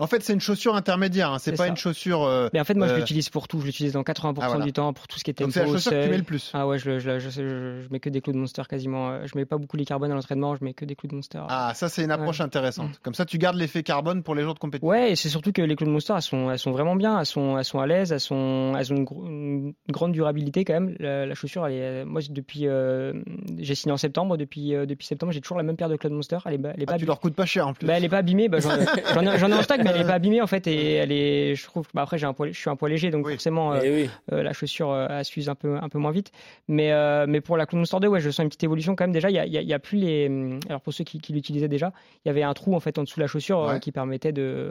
En fait, c'est une chaussure intermédiaire. Hein. C'est pas ça. une chaussure. euh, Mais en fait, moi, je euh, l'utilise pour tout. Je l'utilise dans 80% Ah, voilà. du temps pour tout ce qui est tempo. C'est la chaussure que tu mets le plus. Ah ouais, je, je, je, je- je mets que des clous de monster quasiment. Euh, Je mets pas beaucoup les carbones à l'entraînement, je mets que des clous de monster. Ah, ça c'est une approche intéressante. Comme ça, tu gardes l'effet carbone pour les jours de compétition. Ouais, et c'est surtout que les clous de monster, elles sont, elles sont vraiment bien, elles sont, elles sont à l'aise, elles, sont, elles ont une, grande durabilité quand même. La, la chaussure, elle est, moi, depuis, euh, j'ai signé en septembre, depuis, euh, depuis septembre, j'ai toujours la même paire de clous de monster. Elle est, ba- elle est Ah, pas tu leur coûte pas cher en plus. bah, elle est pas abîmée, bah, j'en [laughs] ai, en stock, elle est pas abîmée en fait, et elle est, je trouve, bah, après j'ai un poids, je suis un poids léger, donc forcément euh, Eh oui. euh, la chaussure euh, elle s'use un peu, un peu moins vite. Mais, euh, mais pour la Clone Monster 2, ouais, je sens une petite évolution quand même. Déjà, il y a, il y a- il y a plus les, hum, alors pour ceux qui, qui l'utilisaient déjà, il y avait un trou en fait en dessous de la chaussure euh, Ouais. qui permettait de,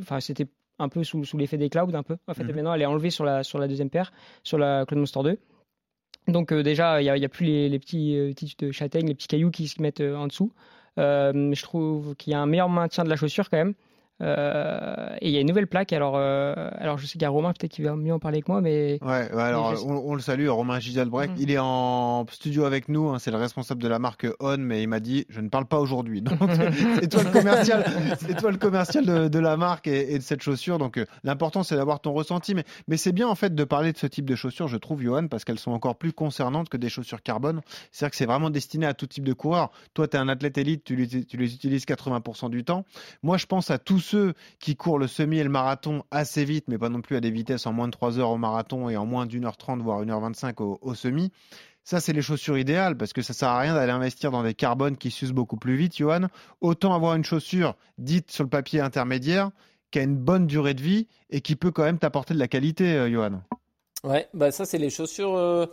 enfin c'était un peu sous, sous l'effet des clouds un peu. En fait, Mhm. maintenant elle est enlevée sur la, sur la deuxième paire, sur la Clone Monster 2. Donc euh, déjà, il n'y a, plus les, les petits, euh, petites châtaignes, les petits cailloux qui se mettent euh, en dessous. Euh, je trouve qu'il y a un meilleur maintien de la chaussure quand même. Euh, et il y a une nouvelle plaque. Alors, euh, alors je sais qu'il y a Romain peut-être qui va mieux en parler que moi, mais Ouais, ouais, alors Mais on, on le salue, Romain Giselbrecht. Mhm. Il est en studio avec nous, hein, c'est le responsable de la marque On, mais il m'a dit je ne parle pas aujourd'hui. [laughs] Donc c'est toi le commercial, c'est toi le commercial de, de la marque et, et de cette chaussure. Donc euh, l'important c'est d'avoir ton ressenti, mais, mais c'est bien en fait de parler de ce type de chaussures, je trouve, Johan, parce qu'elles sont encore plus concernantes que des chaussures carbone. C'est-à-dire que c'est vraiment destiné à tout type de coureur. Toi, tu es un athlète élite, tu les, tu les utilises 80% du temps. Moi, je pense à tous ceux qui courent le semi et le marathon assez vite, mais pas non plus à des vitesses en moins de 3 heures au marathon et en moins d'une heure 30, voire 1h25 au, au semi. Ça, c'est les chaussures idéales parce que ça sert à rien d'aller investir dans des carbones qui s'usent beaucoup plus vite, Johan. Autant avoir une chaussure dite sur le papier intermédiaire qui a une bonne durée de vie et qui peut quand même t'apporter de la qualité, euh, Johan. Ouais, bah ça c'est les chaussures euh,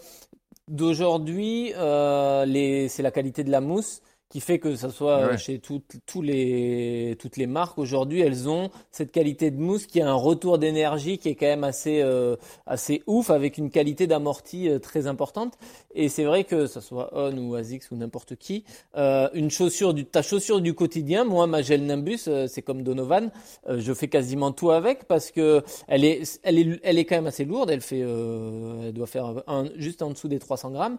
d'aujourd'hui. euh, c'est la qualité de la mousse qui fait que ça soit euh, Ouais. chez toutes, tous les, toutes les marques aujourd'hui, elles ont cette qualité de mousse qui a un retour d'énergie qui est quand même assez, euh, assez ouf avec une qualité d'amorti euh, très importante. Et c'est vrai que ça soit On ou Asics ou n'importe qui, euh, une chaussure du, ta chaussure du quotidien, moi ma gel Nimbus, euh, c'est comme Donovan, euh, je fais quasiment tout avec parce que elle est, elle est, elle est quand même assez lourde. Elle fait, euh, elle doit faire un, juste en dessous des 300 grammes.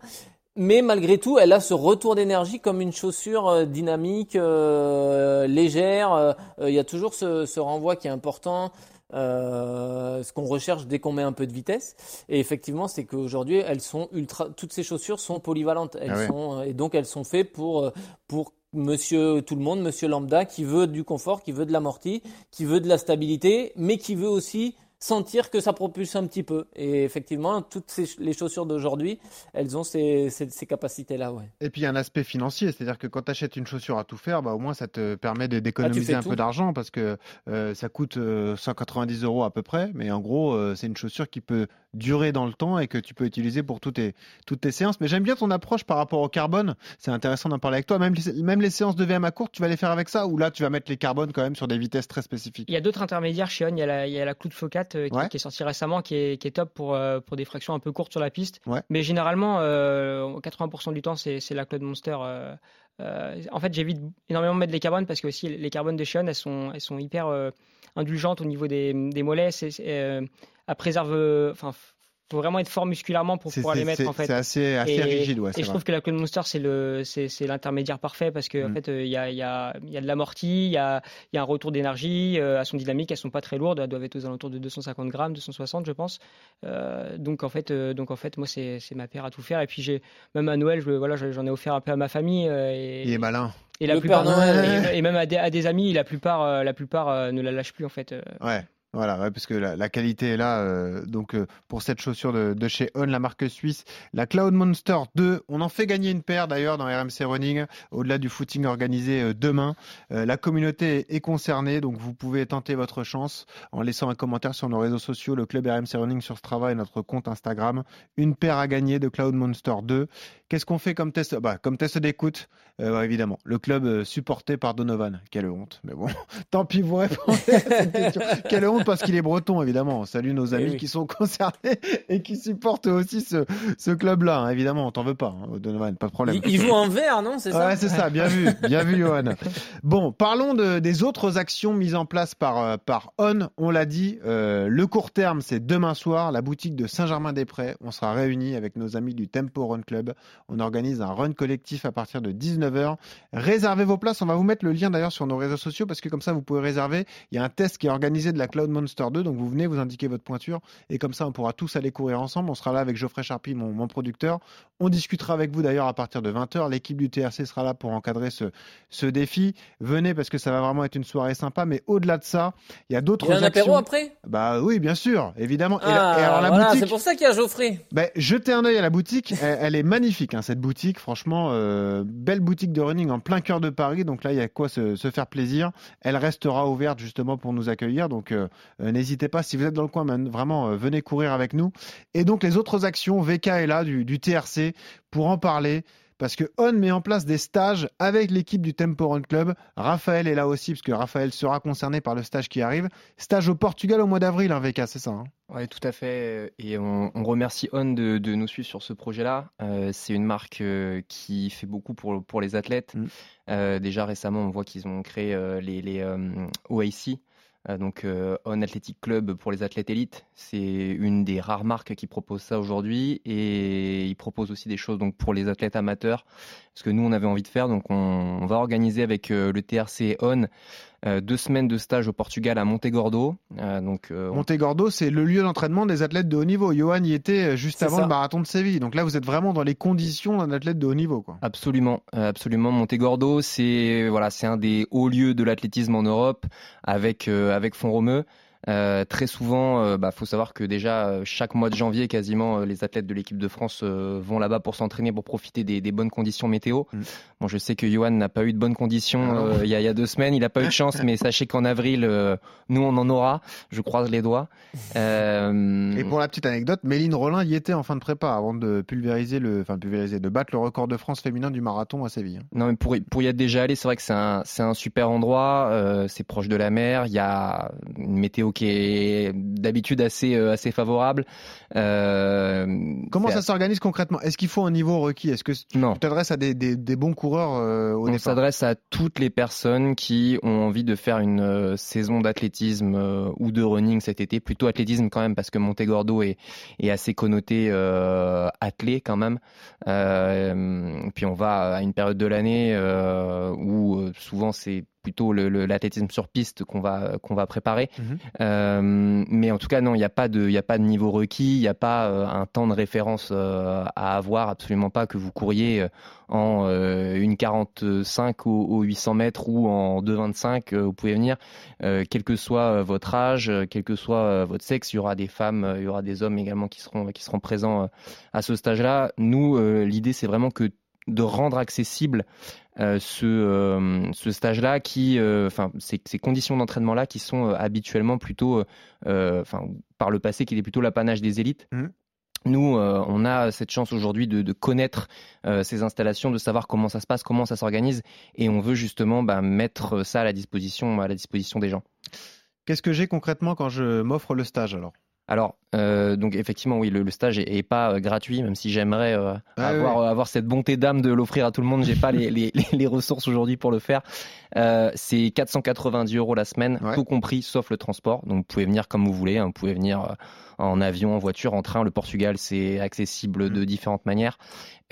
Mais malgré tout, elle a ce retour d'énergie comme une chaussure euh, dynamique, euh, légère. Euh, euh, Il y a toujours ce, ce renvoi qui est important. Euh, ce qu'on recherche dès qu'on met un peu de vitesse. Et effectivement, c'est qu'aujourd'hui, elles sont ultra, toutes ces chaussures sont polyvalentes. Elles Ah ouais. sont, et donc elles sont faites pour, pour monsieur tout le monde, monsieur lambda, qui veut du confort, qui veut de l'amorti, qui veut de la stabilité, mais qui veut aussi sentir que ça propulse un petit peu. Et effectivement, toutes ces, les chaussures d'aujourd'hui, elles ont ces, ces, ces capacités-là, ouais. Et puis il y a un aspect financier, c'est-à-dire que quand tu achètes une chaussure à tout faire, bah, au moins ça te permet de- d'économiser un tout. peu d'argent parce que euh, ça coûte euh, 190 euros à peu près, mais en gros euh, c'est une chaussure qui peut durer dans le temps et que tu peux utiliser pour toutes tes, toutes tes séances. Mais j'aime bien ton approche par rapport au carbone, c'est intéressant d'en parler avec toi. Même, les- même les séances de VM à courte, tu vas les faire avec ça ou là tu vas mettre les carbones quand même sur des vitesses très spécifiques? Il y a d'autres intermédiaires chez On. Il y a la, il y a la Cloud Focat euh, qui, Ouais. qui est sortie récemment, qui est, qui est top pour, euh, pour des fractions un peu courtes sur la piste. Ouais. Mais généralement, euh, 80% du temps, c'est la Cloud Monster. euh, euh, en fait, j'évite énormément de mettre les carbones parce que aussi les carbones de chez On, elles sont, elles sont hyper euh, indulgentes au niveau des, des mollets. C'est, euh. Enfin, faut vraiment être fort musculairement pour pouvoir les mettre c'est- en fait. c'est assez- assez et, rigide, ouais, Et je vrai. trouve que la Clone Monster c'est le c'est c'est l'intermédiaire parfait parce que en Mm. fait euh, il y a il y a il y a de l'amorti, il y a il y a un retour d'énergie, euh, elles sont dynamiques, elles sont pas très lourdes, elles doivent être aux alentours de 250 grammes, 260 je pense. Euh, donc en fait euh, donc en fait moi c'est c'est ma paire à tout faire et puis j'ai même à Noël je voilà j'en ai offert un peu à ma famille euh, et Il est malin. et la plupart Noël. et, et même à des, à des amis la plupart euh, la plupart euh, ne la lâchent plus en fait. euh. Ouais. Voilà, ouais, parce la, qualité est là. euh, donc, euh, pour cette chaussure de, de chez On, la marque suisse, la Cloud Monster 2, on en fait gagner une paire d'ailleurs dans RMC Running, au-delà du footing organisé euh, demain. La communauté est concernée, donc vous pouvez tenter votre chance en laissant un commentaire sur nos réseaux sociaux, le club RMC Running sur Strava et notre compte Instagram. Une paire à gagner de Cloud Monster 2. Qu'est-ce qu'on fait comme test? Bah, Comme test d'écoute, euh, ouais, évidemment, le club euh, supporté par Donovan. Quelle honte, mais bon, [laughs] tant pis, vous répondez à cette [laughs] question. Quelle honte parce qu'il est breton, évidemment. Salut nos amis oui. qui sont [laughs] concernés et qui supportent aussi ce, ce club-là. hein. Évidemment, on t'en veut pas, hein, Donovan, pas de problème. Ils, ils jouent en vert, non? C'est ça? Ouais, c'est ça, bien vu, bien vu, Johan. Bon, parlons de, des autres actions mises en place par, euh, par On. On l'a dit, euh, le court terme, c'est demain soir, la boutique de Saint-Germain-des-Prés. On sera réunis avec nos amis du Tempo Run Club. On organise un run collectif à partir de 19h. Réservez vos places. On va vous mettre le lien d'ailleurs sur nos réseaux sociaux parce que comme ça, vous pouvez réserver. Il y a un test qui est organisé de la Cloud Monster 2. Donc vous venez, vous indiquez votre pointure et comme ça, on pourra tous aller courir ensemble. On sera là avec Geoffrey Charpie, mon, mon producteur. On discutera avec vous d'ailleurs à partir de 20h. L'équipe du TRC sera là pour encadrer ce, ce défi. Venez parce que ça va vraiment être une soirée sympa. Mais au-delà de ça, il y a d'autres Il y a un actions. apéro après? Bah oui, bien sûr, évidemment. Et, Ah, et alors la voilà, boutique, c'est pour ça qu'il y a Geoffrey. ben, jetez un œil à la boutique. Elle, elle est magnifique, hein, cette boutique. Franchement, euh, belle boutique de running en plein cœur de Paris. Donc là, il y a quoi se, faire plaisir. Elle restera ouverte justement pour nous accueillir. Donc euh, euh, n'hésitez pas, si vous êtes dans le coin, vraiment, venez courir avec nous. Et donc les autres actions, VK est là du TRC pour en parler. Parce que On met en place des stages avec l'équipe du Tempo Run Club. Raphaël est là aussi, parce que Raphaël sera concerné par le stage qui arrive. Stage au Portugal au mois d'avril, hein, VK, c'est ça hein? Ouais, tout à fait. Et on, on remercie On de, de nous suivre sur ce projet-là. Euh, c'est une marque euh, qui fait beaucoup pour, pour les athlètes. Mm. Euh, déjà récemment, on voit qu'ils ont créé les, les OIC, donc euh, On Athletic Club pour les athlètes élites. C'est une des rares marques qui propose ça aujourd'hui. Et ils proposent aussi des choses donc, pour les athlètes amateurs. Ce que nous, on avait envie de faire. Donc, on, va organiser avec euh, le TRC On euh, deux semaines de stage au Portugal à Montegordo. Euh, donc, euh, on Montegordo, c'est le lieu d'entraînement des athlètes de haut niveau. Johan y était euh, juste avant ça. le marathon de Séville. Donc là, vous êtes vraiment dans les conditions d'un athlète de haut niveau. Quoi. Absolument, euh, absolument. Montegordo, c'est voilà, c'est un des hauts lieux de l'athlétisme en Europe, avec euh, avec Font-Romeu. Euh, très souvent, euh, bah, faut savoir que déjà euh, chaque mois de janvier, quasiment, les athlètes de l'équipe de France vont là-bas pour s'entraîner, pour profiter des, des bonnes conditions météo. Mm. Bon, je sais que Johan n'a pas eu de bonnes conditions Ah il y, a, il y a deux semaines, il n'a pas eu de chance, [laughs] mais sachez qu'en avril, nous on en aura. Je croise les doigts. Et pour la petite anecdote, Méline Rollin y était en fin de prépa avant de pulvériser le, enfin pulvériser, de battre le record de France féminin du marathon à Séville. Non, mais pour, y- pour y être déjà allé, c'est vrai que c'est un, super endroit. c'est proche de la mer. Il y a une météo qui est d'habitude assez, euh, assez favorable. Euh, Comment ça s'organise concrètement? Est-ce qu'il faut un niveau requis? Est-ce que tu t'adresses à des, des, des bons coureurs euh, au On s'adresse à toutes les personnes qui ont envie de faire une saison d'athlétisme ou de running cet été. Plutôt athlétisme quand même parce que Montegordo est, est assez connoté euh, athlé quand même. Euh, puis on va à une période de l'année euh, où souvent c'est plutôt l'athlétisme sur piste qu'on va qu'on va préparer. Mhm. Euh, mais en tout cas non, il n'y a pas de y a pas de niveau requis, il n'y a pas euh, un temps de référence euh, à avoir, absolument pas que vous couriez euh, en euh, une 45 au, au 800 mètres ou en 2,25, euh, vous pouvez venir, euh, quel que soit euh, votre âge, euh, quel que soit euh, votre sexe, il y aura des femmes, euh, il y aura des hommes également qui seront qui seront présents euh, à ce stage-là. Nous, euh, l'idée c'est vraiment que de rendre accessible euh, ce, euh, ce stage-là, qui, euh, enfin, ces, ces conditions d'entraînement-là, qui sont habituellement plutôt, enfin, par le passé, qui est plutôt l'apanage des élites. Mhm. Nous, euh, on a cette chance aujourd'hui de, de connaître euh, ces installations, de savoir comment ça se passe, comment ça s'organise, et on veut justement bah, mettre ça à la disposition, à la disposition des gens. Qu'est-ce que j'ai concrètement quand je m'offre le stage alors? Alors, euh, donc effectivement, oui, le, le stage est, est pas euh, gratuit, même si j'aimerais euh, Ah avoir, oui. avoir cette bonté d'âme de l'offrir à tout le monde. J'ai pas les, les, [laughs] les ressources aujourd'hui pour le faire. C'est 490 euros la semaine, Ouais. tout compris, sauf le transport. Donc vous pouvez venir comme vous voulez. hein. Vous pouvez venir en avion, en voiture, en train. Le Portugal, c'est accessible de différentes manières.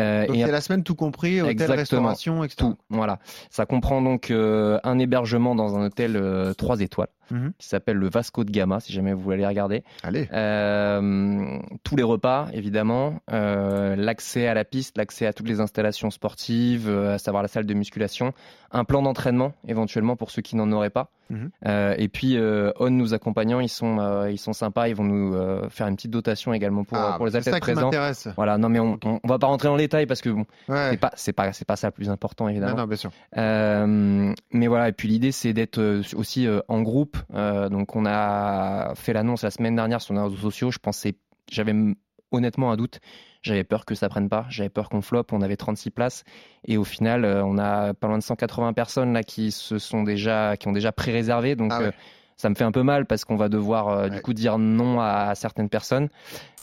Euh. Donc et c'est la semaine tout compris, hôtel, Exactement. restauration, etc. tout, voilà. Ça comprend donc euh, un hébergement dans un hôtel euh, 3 étoiles Mhm. qui s'appelle le Vasco de Gama, si jamais vous voulez aller regarder. Allez. Euh, tous les repas, évidemment, euh, l'accès à la piste, l'accès à toutes les installations sportives, à savoir la salle de musculation, un plan d'entraînement éventuellement pour ceux qui n'en auraient pas. Mhm. Et puis, On nous accompagnant, ils sont, ils sont sympas, ils vont nous faire une petite dotation également pour, Ah, pour les c'est ça athlètes qui présents. Voilà, non mais on, on, on va pas rentrer dans le parce que bon, Ouais. c'est pas, c'est pas, c'est pas ça le plus important évidemment. Non, non, bien sûr. Euh, mais voilà, et puis l'idée c'est d'être euh, aussi euh, en groupe. Euh, donc on a fait l'annonce la semaine dernière sur nos réseaux sociaux. Je pensais, j'avais honnêtement un doute. J'avais peur que ça prenne pas. J'avais peur qu'on floppe. On avait 36 places et au final, on a pas loin de 180 personnes là qui se sont déjà, qui ont déjà pré-réservé. Donc Ah ouais. Ça me fait un peu mal parce qu'on va devoir euh, Ouais. du coup dire non à, à certaines personnes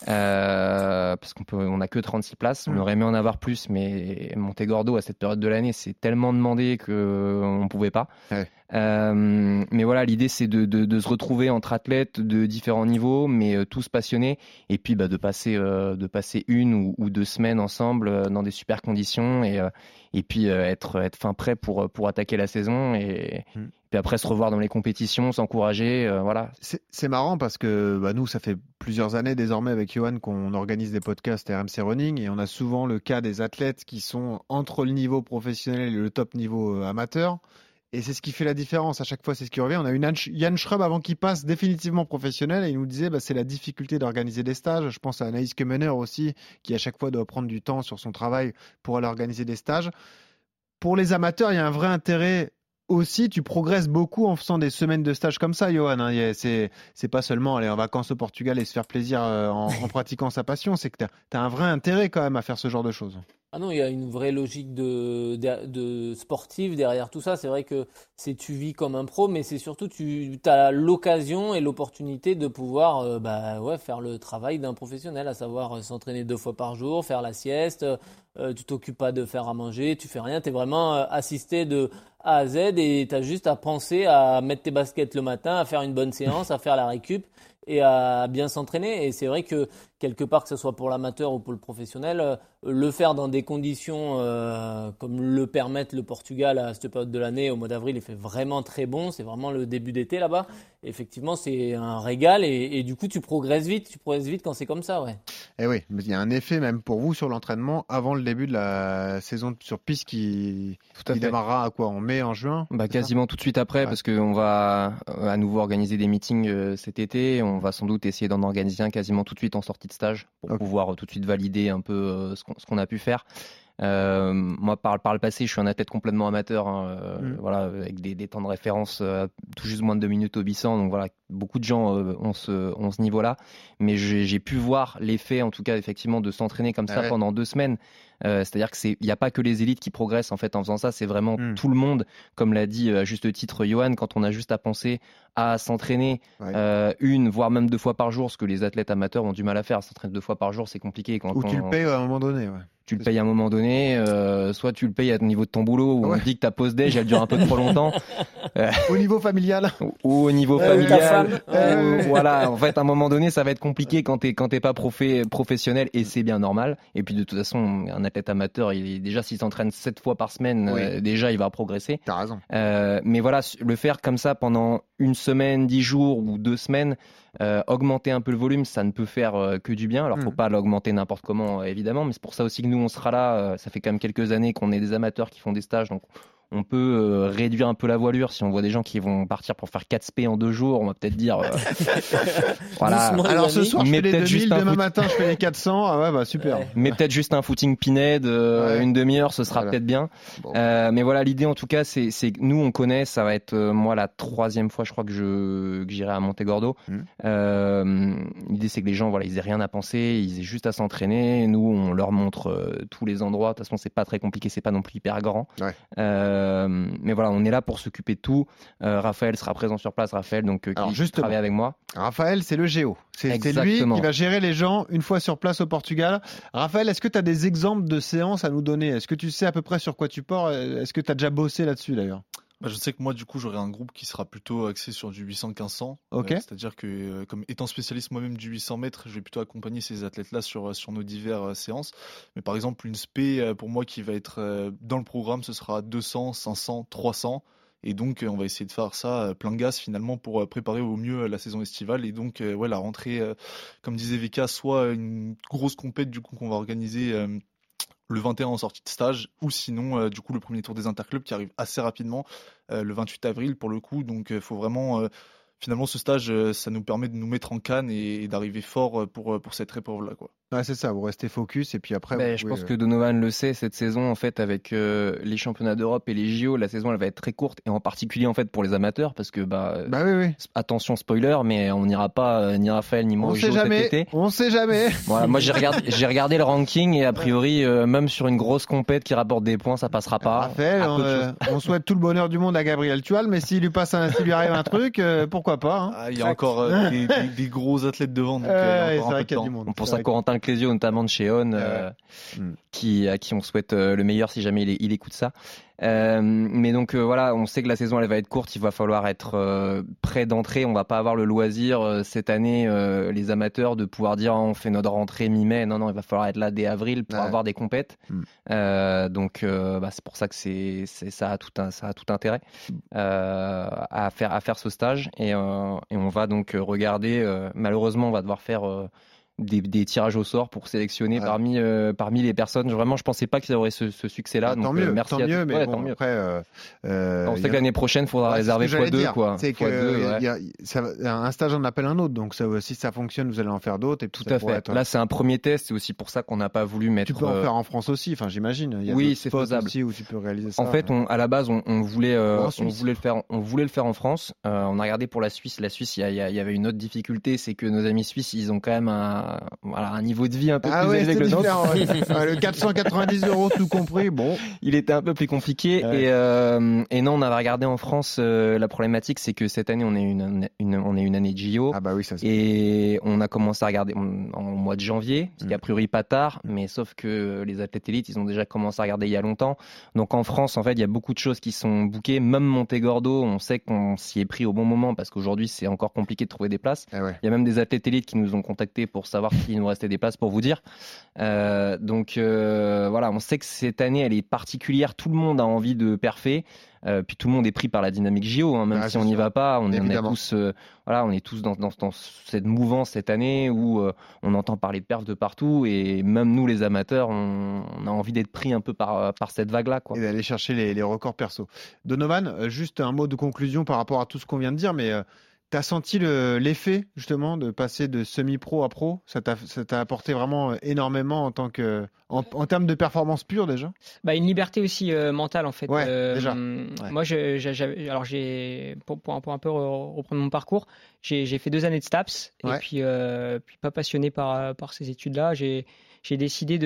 euh, parce qu'on peut, on a que 36 places. On aurait aimé en avoir plus, mais Montegordo à cette période de l'année, c'est tellement demandé que on pouvait pas. Ouais. Euh, mais voilà, l'idée c'est de, de, de, se retrouver entre athlètes de différents niveaux, mais euh, tous passionnés, et puis bah, de passer euh, de passer une ou, ou, deux semaines ensemble euh, dans des super conditions, et euh, et puis être être fin prêt pour pour attaquer la saison, et, Mm. puis après se revoir dans les compétitions, s'encourager, voilà. C'est marrant parce que bah, nous, ça fait plusieurs années désormais avec Johan qu'on organise des podcasts RMC Running, et on a souvent le cas des athlètes qui sont entre le niveau professionnel et le top niveau amateur. Et c'est ce qui fait la différence. À chaque fois, c'est ce qui revient. On a une Yann Schrub avant qu'il passe définitivement professionnel et il nous disait bah, c'est la difficulté d'organiser des stages. Je pense à Anaïs Kemener aussi, qui à chaque fois doit prendre du temps sur son travail pour aller organiser des stages. Pour les amateurs, il y a un vrai intérêt aussi, tu progresses beaucoup en faisant des semaines de stage comme ça, Johan. Hein. C'est, pas seulement aller en vacances au Portugal et se faire plaisir euh, en pratiquant sa passion, c'est que tu as, un vrai intérêt quand même à faire ce genre de choses. Ah non, il y a une vraie logique de, sportive derrière tout ça. C'est vrai que c'est tu vis comme un pro, mais c'est surtout tu as l'occasion et l'opportunité de pouvoir euh, bah, ouais, faire le travail d'un professionnel, à savoir euh, s'entraîner deux fois par jour, faire la sieste. Euh, tu t'occupes pas de faire à manger, tu fais rien, tu es vraiment euh, assisté de A à Z et tu as juste à penser à mettre tes baskets le matin, à faire une bonne séance, à faire la récup et à bien s'entraîner. Et c'est vrai que quelque part, que ce soit pour l'amateur ou pour le professionnel, euh, le faire dans des conditions euh, comme le permettent le Portugal à cette période de l'année, au mois d'avril, il fait vraiment très bon. C'est vraiment le début d'été là-bas. Effectivement, c'est un régal et, et, du coup, tu progresses vite. Tu progresses vite quand c'est comme ça, ouais. Et Eh oui, mais il y a un effet même pour vous sur l'entraînement avant le début de la saison sur piste qui, Tout à qui démarrera à quoi En mai, en juin? Bah, quasiment tout de suite après, Ouais. parce qu'on va euh, à nouveau organiser des meetings cet été. On va sans doute essayer d'en organiser un quasiment tout de suite en sortie de stage pour pouvoir euh, tout de suite valider un peu euh, ce qu'on a pu faire. Euh, moi, par, par le passé, je suis un athlète complètement amateur, hein, Mm. voilà, avec des, des temps de référence euh, tout juste moins de deux minutes au bissant. Donc voilà, beaucoup de gens euh, ont ce, ont ce niveau-là. Mais j'ai pu voir l'effet, en tout cas, effectivement, de s'entraîner comme ça Ah ouais. pendant deux semaines. Euh, C'est-à-dire que c'est, il n'y a pas que les élites qui progressent en fait en faisant ça. C'est vraiment Mm. tout le monde, comme l'a dit euh, à juste titre Johan, quand on a juste à penser à s'entraîner Ouais. euh, une, voire même deux fois par jour, ce que les athlètes amateurs ont du mal à faire. S'entraîner deux fois par jour, c'est compliqué. Quand Ou tu le payes à un moment donné. Ouais. tu le payes à un moment donné, euh, soit tu le payes à ton niveau de ton boulot, où Ouais. on te dit que ta pause déj elle dure un peu trop longtemps, [laughs] Au niveau familial ou- au niveau familial. voilà, en fait, à un moment donné, ça va être compliqué quand t'es quand t'es pas profé- professionnel, et c'est bien normal. Et puis de toute façon, un athlète amateur, il déjà s'il s'entraîne sept fois par semaine, Oui. euh, déjà il va progresser. T'as raison. Euh, mais voilà, le faire comme ça pendant une semaine, dix jours ou deux semaines, euh, augmenter un peu le volume, ça ne peut faire que du bien. Alors, faut Mhm. pas l'augmenter n'importe comment, évidemment, mais c'est pour ça aussi que nous, on sera là. Ça fait quand même quelques années qu'on est des amateurs qui font des stages, donc on peut euh, réduire un peu la voilure. Si on voit des gens qui vont partir pour faire 4 SP en deux jours, on va peut-être dire, euh, [laughs] voilà. Doucement, Alors ce soir, je Mais fais les peut-être 2000, juste un demain foot. matin, je fais les 400. Ah ouais, bah super. Ouais. Mais peut-être juste un footing pinhead, euh, Ouais. une demi-heure, ce sera Voilà. peut-être bien. Bon. Euh, mais voilà, l'idée en tout cas, c'est que nous on connaît, ça va être euh, moi la troisième fois, je crois que je que j'irai à Montegordo. Euh, l'idée c'est que les gens, voilà, ils aient rien à penser, ils aient juste à s'entraîner. Nous, on leur montre euh, tous les endroits. De toute façon, c'est pas très compliqué, c'est pas non plus hyper grand. Ouais. Euh, mais voilà, on est là pour s'occuper de tout. Euh, Raphaël sera présent sur place, Raphaël, donc euh, Alors, qui justement. travaille avec moi. Raphaël, c'est le géo. C'est lui qui va gérer les gens une fois sur place au Portugal. Raphaël, est-ce que tu as des exemples de séances à nous donner? Est-ce que tu sais à peu près sur quoi tu pars Est-ce que tu as déjà bossé là-dessus d'ailleurs? Bah, je sais que moi, du coup, j'aurai un groupe qui sera plutôt axé sur du 800-1500. Ok. Euh, C'est-à-dire que, euh, comme étant spécialiste moi-même du 800 mètres, je vais plutôt accompagner ces athlètes-là sur, euh, sur nos diverses séances. Mais par exemple, une spé, pour moi, qui va être dans le programme, ce sera 200, 500, 300. Et donc, on va essayer de faire ça plein gaz finalement pour préparer au mieux la saison estivale. Et donc, ouais, la rentrée, comme disait Vika, soit une grosse compète du coup qu'on va organiser le 21 en sortie de stage, ou sinon, euh, du coup, le premier tour des interclubs qui arrive assez rapidement, euh, le 28 avril pour le coup. Donc, il faut vraiment. euh, finalement, ce stage, euh, ça nous permet de nous mettre en canne et, d'arriver fort euh, pour, euh, pour cette épreuve-là. Quoi. Ouais, c'est ça, vous restez focus et puis après. Ben, je pouvez, pense euh, que Donovan le sait, cette saison, en fait, avec euh, les championnats d'Europe et les JO, la saison, elle va être très courte, et en particulier, en fait, pour les amateurs, parce que, bah, Bah oui, oui. attention spoiler, mais on n'ira pas, euh, ni Raphaël, ni moi On au sait JO cet jamais. été. On sait jamais. [laughs] Voilà, moi j'ai regardé, j'ai regardé le ranking et a priori, euh, même sur une grosse compète qui rapporte des points, ça passera pas. Raphaël, on, euh, souhaite tout le bonheur du monde à Gabriel Tual, mais s'il lui passe, un- s'il lui arrive un truc, euh, pourquoi pas hein. Ah, il y a encore euh, des, des- des gros athlètes devant, donc euh, encore un peu de qu'il y a temps. du monde. On pense à Corentin Clésio, notamment de chez On, euh, Mm. qui, à qui on souhaite euh, le meilleur si jamais il, il écoute ça. Euh, mais donc euh, voilà, on sait que la saison elle va être courte, il va falloir être euh, prêt d'entrée. On va pas avoir le loisir cette année, les amateurs, de pouvoir dire on fait notre rentrée mi-mai. Non, non, il va falloir être là dès avril pour Ouais. avoir des compètes. Mm. Donc bah, c'est pour ça que c'est, ça a tout un, ça a tout intérêt euh, à faire à faire ce stage et, et on va donc regarder. malheureusement, on va devoir faire des, des tirages au sort pour sélectionner Ouais. parmi euh, parmi les personnes. Vraiment, je pensais pas qu'il y aurait ce, ce succès-là. Bah, tant donc, euh, mieux, merci tant à mieux, mais Ouais, bon, tant mieux. après, euh, euh, on sait a- que l'année prochaine, il faudra Ouais, réserver que x2 dire. quoi. C'est que x2, ouais. il y a- ça va- un stage en appelle un autre, donc ça, si ça fonctionne, vous allez en faire d'autres. Et Tout ça à fait. être- Là, c'est un premier test. C'est aussi pour ça qu'on n'a pas voulu mettre. tu peux en faire en France aussi, enfin j'imagine. Il y a Oui, c'est faisable. aussi où tu peux réaliser ça. En fait, on, à la base, on, on voulait, on voulait le faire, on voulait le faire en France. On a regardé pour la Suisse. La Suisse, y, il y avait une autre difficulté, c'est que nos amis suisses, ils ont quand même un, voilà, un niveau de vie un peu ah plus ouais, élevé que le nôtre. [laughs] ouais. Le 490 euros tout compris, bon. Il était un peu plus compliqué. Ouais. Et, euh, et non, on avait regardé en France. euh, la problématique, c'est que cette année, on est une, une- on est une année de JO. Ah bah oui, ça. Et on a commencé à regarder on- en mois de janvier, ce qui Mm. a priori pas tard, mais sauf que les athlètes élites, ils ont déjà commencé à regarder il y a longtemps. Donc en France, en fait, il y a beaucoup de choses qui sont bookées. Même Montegordo, on sait qu'on s'y est pris au bon moment parce qu'aujourd'hui, c'est encore compliqué de trouver des places. Ah ouais. Il y a même des athlètes élites qui nous ont contactés pour savoir s'il nous restait des places pour vous dire. Euh, donc euh, voilà, on sait que cette année, elle est particulière. Tout le monde a envie de perfer. Euh, puis tout le monde est pris par la dynamique JO, hein, même Ah, si on n'y va pas, on est, on est Évidemment. tous, euh, voilà, on est tous dans, dans, dans cette mouvance cette année où euh, on entend parler de perf de partout et même nous les amateurs, on, on a envie d'être pris un peu par, par cette vague-là. Et d'aller chercher les, les records perso. Donovan, juste un mot de conclusion par rapport à tout ce qu'on vient de dire, mais t'as senti le- l'effet justement de passer de semi-pro à pro? Ça t'a apporté vraiment euh, énormément en tant que en, en termes de performance pure déjà? Bah, une liberté aussi euh, mentale en fait. Ouais, Euh, déjà. Ouais. Moi, je- alors j'ai pour, pour un, pour un peu re- reprendre mon parcours, j'ai j'ai fait deux années de STAPS Ouais. et puis puis pas passionné par par ces études-là, j'ai j'ai décidé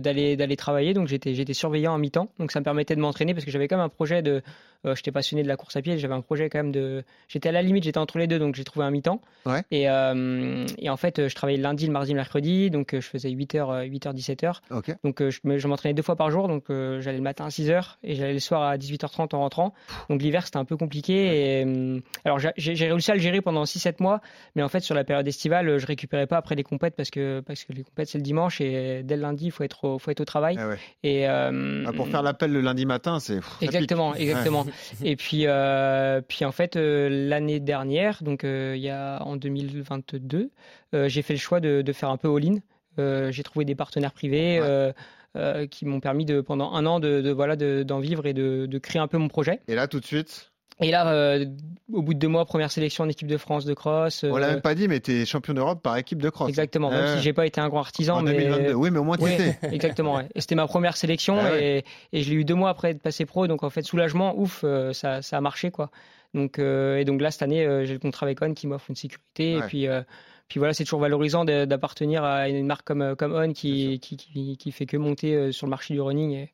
d'aller d'aller travailler. Donc j'étais j'étais surveillant en mi-temps. Donc ça me permettait de m'entraîner parce que j'avais quand même un projet de euh, j'étais passionné de la course à pied. J'avais un projet quand même de j'étais à la limite j'étais entre les deux. Donc j'ai trouvé un mi-temps. Ouais. et euh, et en fait je travaillais le lundi le mardi le mercredi. Donc je faisais 8h 8h 17h Ok. donc euh, je me- je m'entraînais deux fois par jour, donc j'allais le matin à 6h et j'allais le soir à 18h30 en rentrant. Donc l'hiver c'était un peu compliqué. Et, alors j'ai- réussi à le gérer pendant 6-7 mois, mais en fait sur la période estivale je récupérais pas après les compètes parce que, parce que les compètes c'est le dimanche. Et dès le lundi il faut être au, faut être au travail. Ah ouais. Et, euh, Ah, pour faire l'appel le lundi matin, c'est. Exactement, Ouais. exactement. [laughs] Et puis, euh, puis en fait, euh, l'année dernière, donc euh, il y a en 2022, euh, j'ai fait le choix de, de faire un peu all-in. Euh, j'ai trouvé des partenaires privés euh, euh, qui m'ont permis de pendant un an de, de- voilà de- d'en vivre et de, de créer un peu mon projet. Et là tout de suite, Et là, euh, au bout de deux mois, première sélection en équipe de France de cross. on l'a euh, même pas dit, mais t'es champion d'Europe par équipe de cross. Exactement, même Ouais. si j'ai pas été un grand artisan, En mais 2022. Oui, mais au moins tu Oui, étais. [laughs] exactement. ouais. Et c'était ma première sélection Ah ouais. et, je l'ai eu deux mois après être passé pro, donc en fait soulagement, ouf, euh, ça, ça a marché quoi. Donc euh, et donc là cette année, euh, j'ai le contrat avec On qui m'offre une sécurité et Ouais. puis euh, puis voilà, c'est toujours valorisant de- d'appartenir à une marque comme euh, comme On qui qui, qui qui fait que monter euh, sur le marché du running et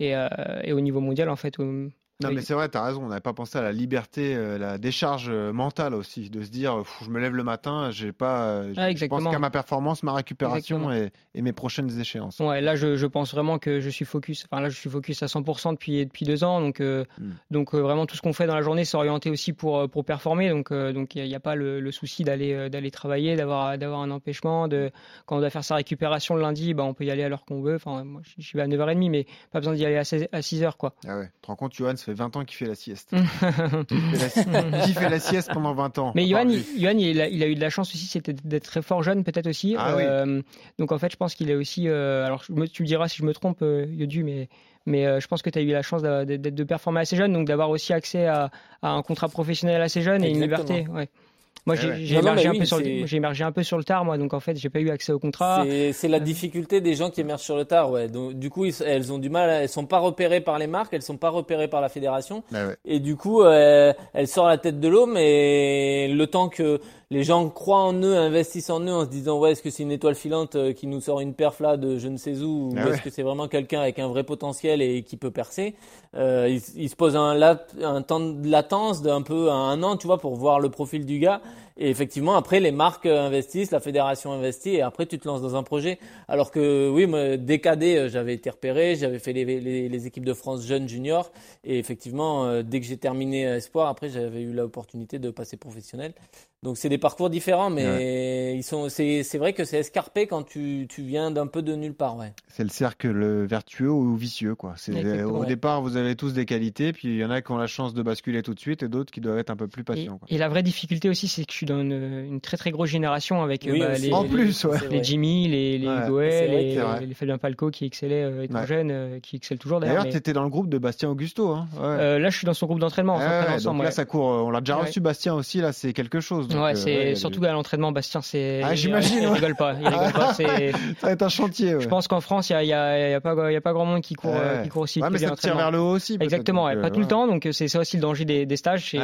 et, euh, et au niveau mondial en fait. où- Non, mais c'est vrai, t'as raison. On n'avait pas pensé à la liberté, euh, la décharge euh, mentale aussi, de se dire, Pff, je me lève le matin, j'ai pas, euh, Ah, je pense qu'à ma performance, ma récupération et, et mes prochaines échéances. Ouais, là je, je pense vraiment que je suis focus. Enfin là je suis focus à 100% depuis depuis deux ans, donc euh, Mm. donc vraiment tout ce qu'on fait dans la journée c'est orienté aussi pour pour performer. Donc donc il n'y a, pas le, le souci d'aller d'aller travailler, d'avoir d'avoir un empêchement. De quand on doit faire sa récupération le lundi, bah on peut y aller à l'heure qu'on veut. Enfin moi je vais à 9h30, mais pas besoin d'y aller à 16 à 6h quoi. Ah ouais. Tu te rends compte, Johan, fait 20 ans qu'il fait la sieste. [laughs] qui, fait la, si- [laughs] qui fait la sieste pendant 20 ans Mais Johan, il. Johan, il, a, il a eu de la chance aussi, c'était d'être très fort jeune, peut-être aussi. Ah oui. Euh, donc en fait, je pense qu'il est aussi. euh, alors, je me- tu me diras si je me trompe, euh, Yodu, mais, mais euh, je pense que tu as eu la chance d'être de performer assez jeune, donc d'avoir aussi accès à, à un contrat professionnel assez jeune et une liberté. Ouais. Moi, j'ai ouais. émergé, un oui, peu sur le- c'est- j'ai émergé un peu sur le tard, moi, donc en fait, j'ai pas eu accès au contrat. C'est c'est la difficulté des gens qui émergent sur le tard, ouais. Donc, du coup, ils- elles ont du mal, elles sont pas repérées par les marques, elles sont pas repérées par la fédération. Ah ouais. Et du coup, euh, elle sort la tête de l'eau, mais le temps que les gens croient en eux, investissent en eux en se disant, ouais, est-ce que c'est une étoile filante euh, qui nous sort une perf là de je ne sais où, ou Ah est-ce que c'est vraiment quelqu'un avec un vrai potentiel et qui peut percer, euh, il, il se pose un, lap- un temps de latence d'un peu à un an, tu vois, pour voir le profil du gars. Et effectivement, après, les marques euh, investissent, la fédération investit, et après, tu te lances dans un projet. Alors que, oui, moi, dès cadet, j'avais été repéré, j'avais fait les, les, les, équipes de France jeunes juniors, et effectivement, dès que j'ai terminé espoir, après, j'avais eu l'opportunité de passer professionnel. Donc c'est des parcours différents, mais ils sont. C'est vrai que c'est escarpé quand tu, tu viens d'un peu de nulle part, ouais. C'est le cercle vertueux ou vicieux, quoi. C'est au départ vous avez tous des qualités, puis il y en a qui ont la chance de basculer tout de suite, et d'autres qui doivent être un peu plus patients. Et, la vraie difficulté aussi, c'est que je suis dans une, très très grosse génération avec bah, les, en plus, les, Jimmy, les, les les, les, Fabien Palco qui excellaient euh, étant jeunes, euh, qui excellent toujours. D'ailleurs, tu étais dans le groupe de Bastien Augusto. Hein euh, là, je suis dans son groupe d'entraînement. donc là, ça court. On l'a déjà reçu, Bastien aussi. Là, c'est quelque chose ouais, euh, c'est surtout à l'entraînement, Bastien, c'est. Ah, j'imagine. Il, rigole pas. Il rigole pas. [laughs] ça va être un chantier. Je pense qu'en France, il y a, pas, y a pas grand monde qui court, qui court aussi. Ouais, mais ça tire vers le haut aussi. Exactement. pas tout le temps. Donc c'est ça aussi le danger des, stages.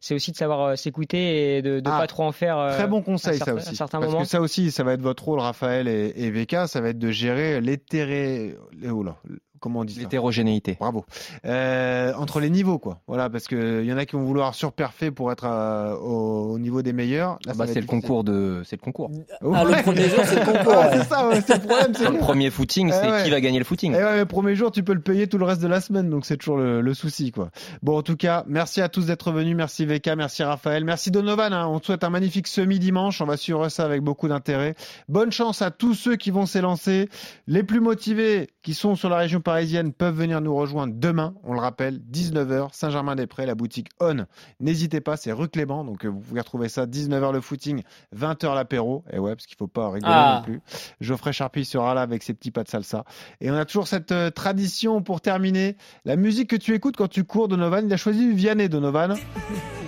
C'est aussi de savoir euh, s'écouter et de ah, pas trop en faire. Très bon conseil, ça aussi. À Parce que ça aussi, ça va être votre rôle, Raphaël et, et ça va être de gérer l'éthéré. Oh là, comment on dit L'hétérogénéité. Bravo. Euh, entre les niveaux, quoi. Voilà, parce que il y en a qui vont vouloir surperfer pour être euh, au, niveau des meilleurs. Là, bah, c'est le concours de, c'est le concours. Ah, le premier jour, c'est le [laughs] concours. c'est ça, c'est le problème. le premier footing, c'est eh qui va gagner le footing. Et eh ouais, le premier jour, tu peux le payer tout le reste de la semaine, donc c'est toujours le, souci, quoi. Bon, en tout cas, merci à tous d'être venus. Merci VK, merci Raphaël, merci Donovan. Hein. On te souhaite un magnifique semi-dimanche. On va suivre ça avec beaucoup d'intérêt. Bonne chance à tous ceux qui vont s'élancer. Les plus motivés, qui sont sur la région parisienne, peuvent venir nous rejoindre demain, on le rappelle, 19h, Saint-Germain-des-Prés, la boutique On. N'hésitez pas, c'est rue Clément, donc euh, vous pouvez retrouver ça, 19h le footing, 20h l'apéro, et ouais, parce qu'il faut pas rigoler ah. non plus. Geoffrey Charpie sera là avec ses petits pas de salsa. Et on a toujours cette euh, tradition pour terminer, la musique que tu écoutes quand tu cours, Donovan, il a choisi Vianney, Donovan.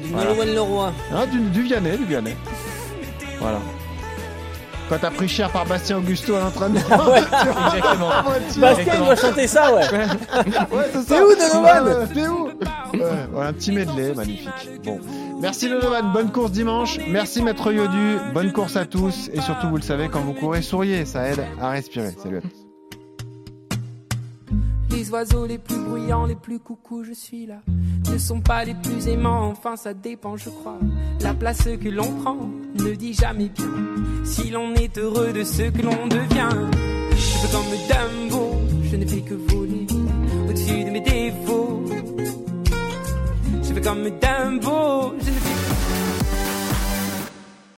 Du voilà. Leroy. Ah, du, du Vianney, du Vianney. Voilà. Quand t'as pris cher par Bastien Augusto à l'entraînement. [laughs] ouais, exactement. [laughs] Bastien, il doit chanter ça, ouais. ouais, c'est ça. T'es où, Donovan T'es où ouais, Un petit medley, magnifique. Bon. Merci Donovan, bonne course dimanche. Merci Maître Yodu, bonne course à tous. Et surtout, vous le savez, quand vous courez, souriez, ça aide à respirer. Salut à tous. Les oiseaux les plus bruyants, les plus coucous, je suis là. Ne sont pas les plus aimants, enfin ça dépend, je crois. La place que l'on prend ne dit jamais bien si l'on est heureux de ce que l'on devient. Je veux comme Dumbo, je ne fais que voler au-dessus de mes défauts. Je veux comme Dumbo, je ne fais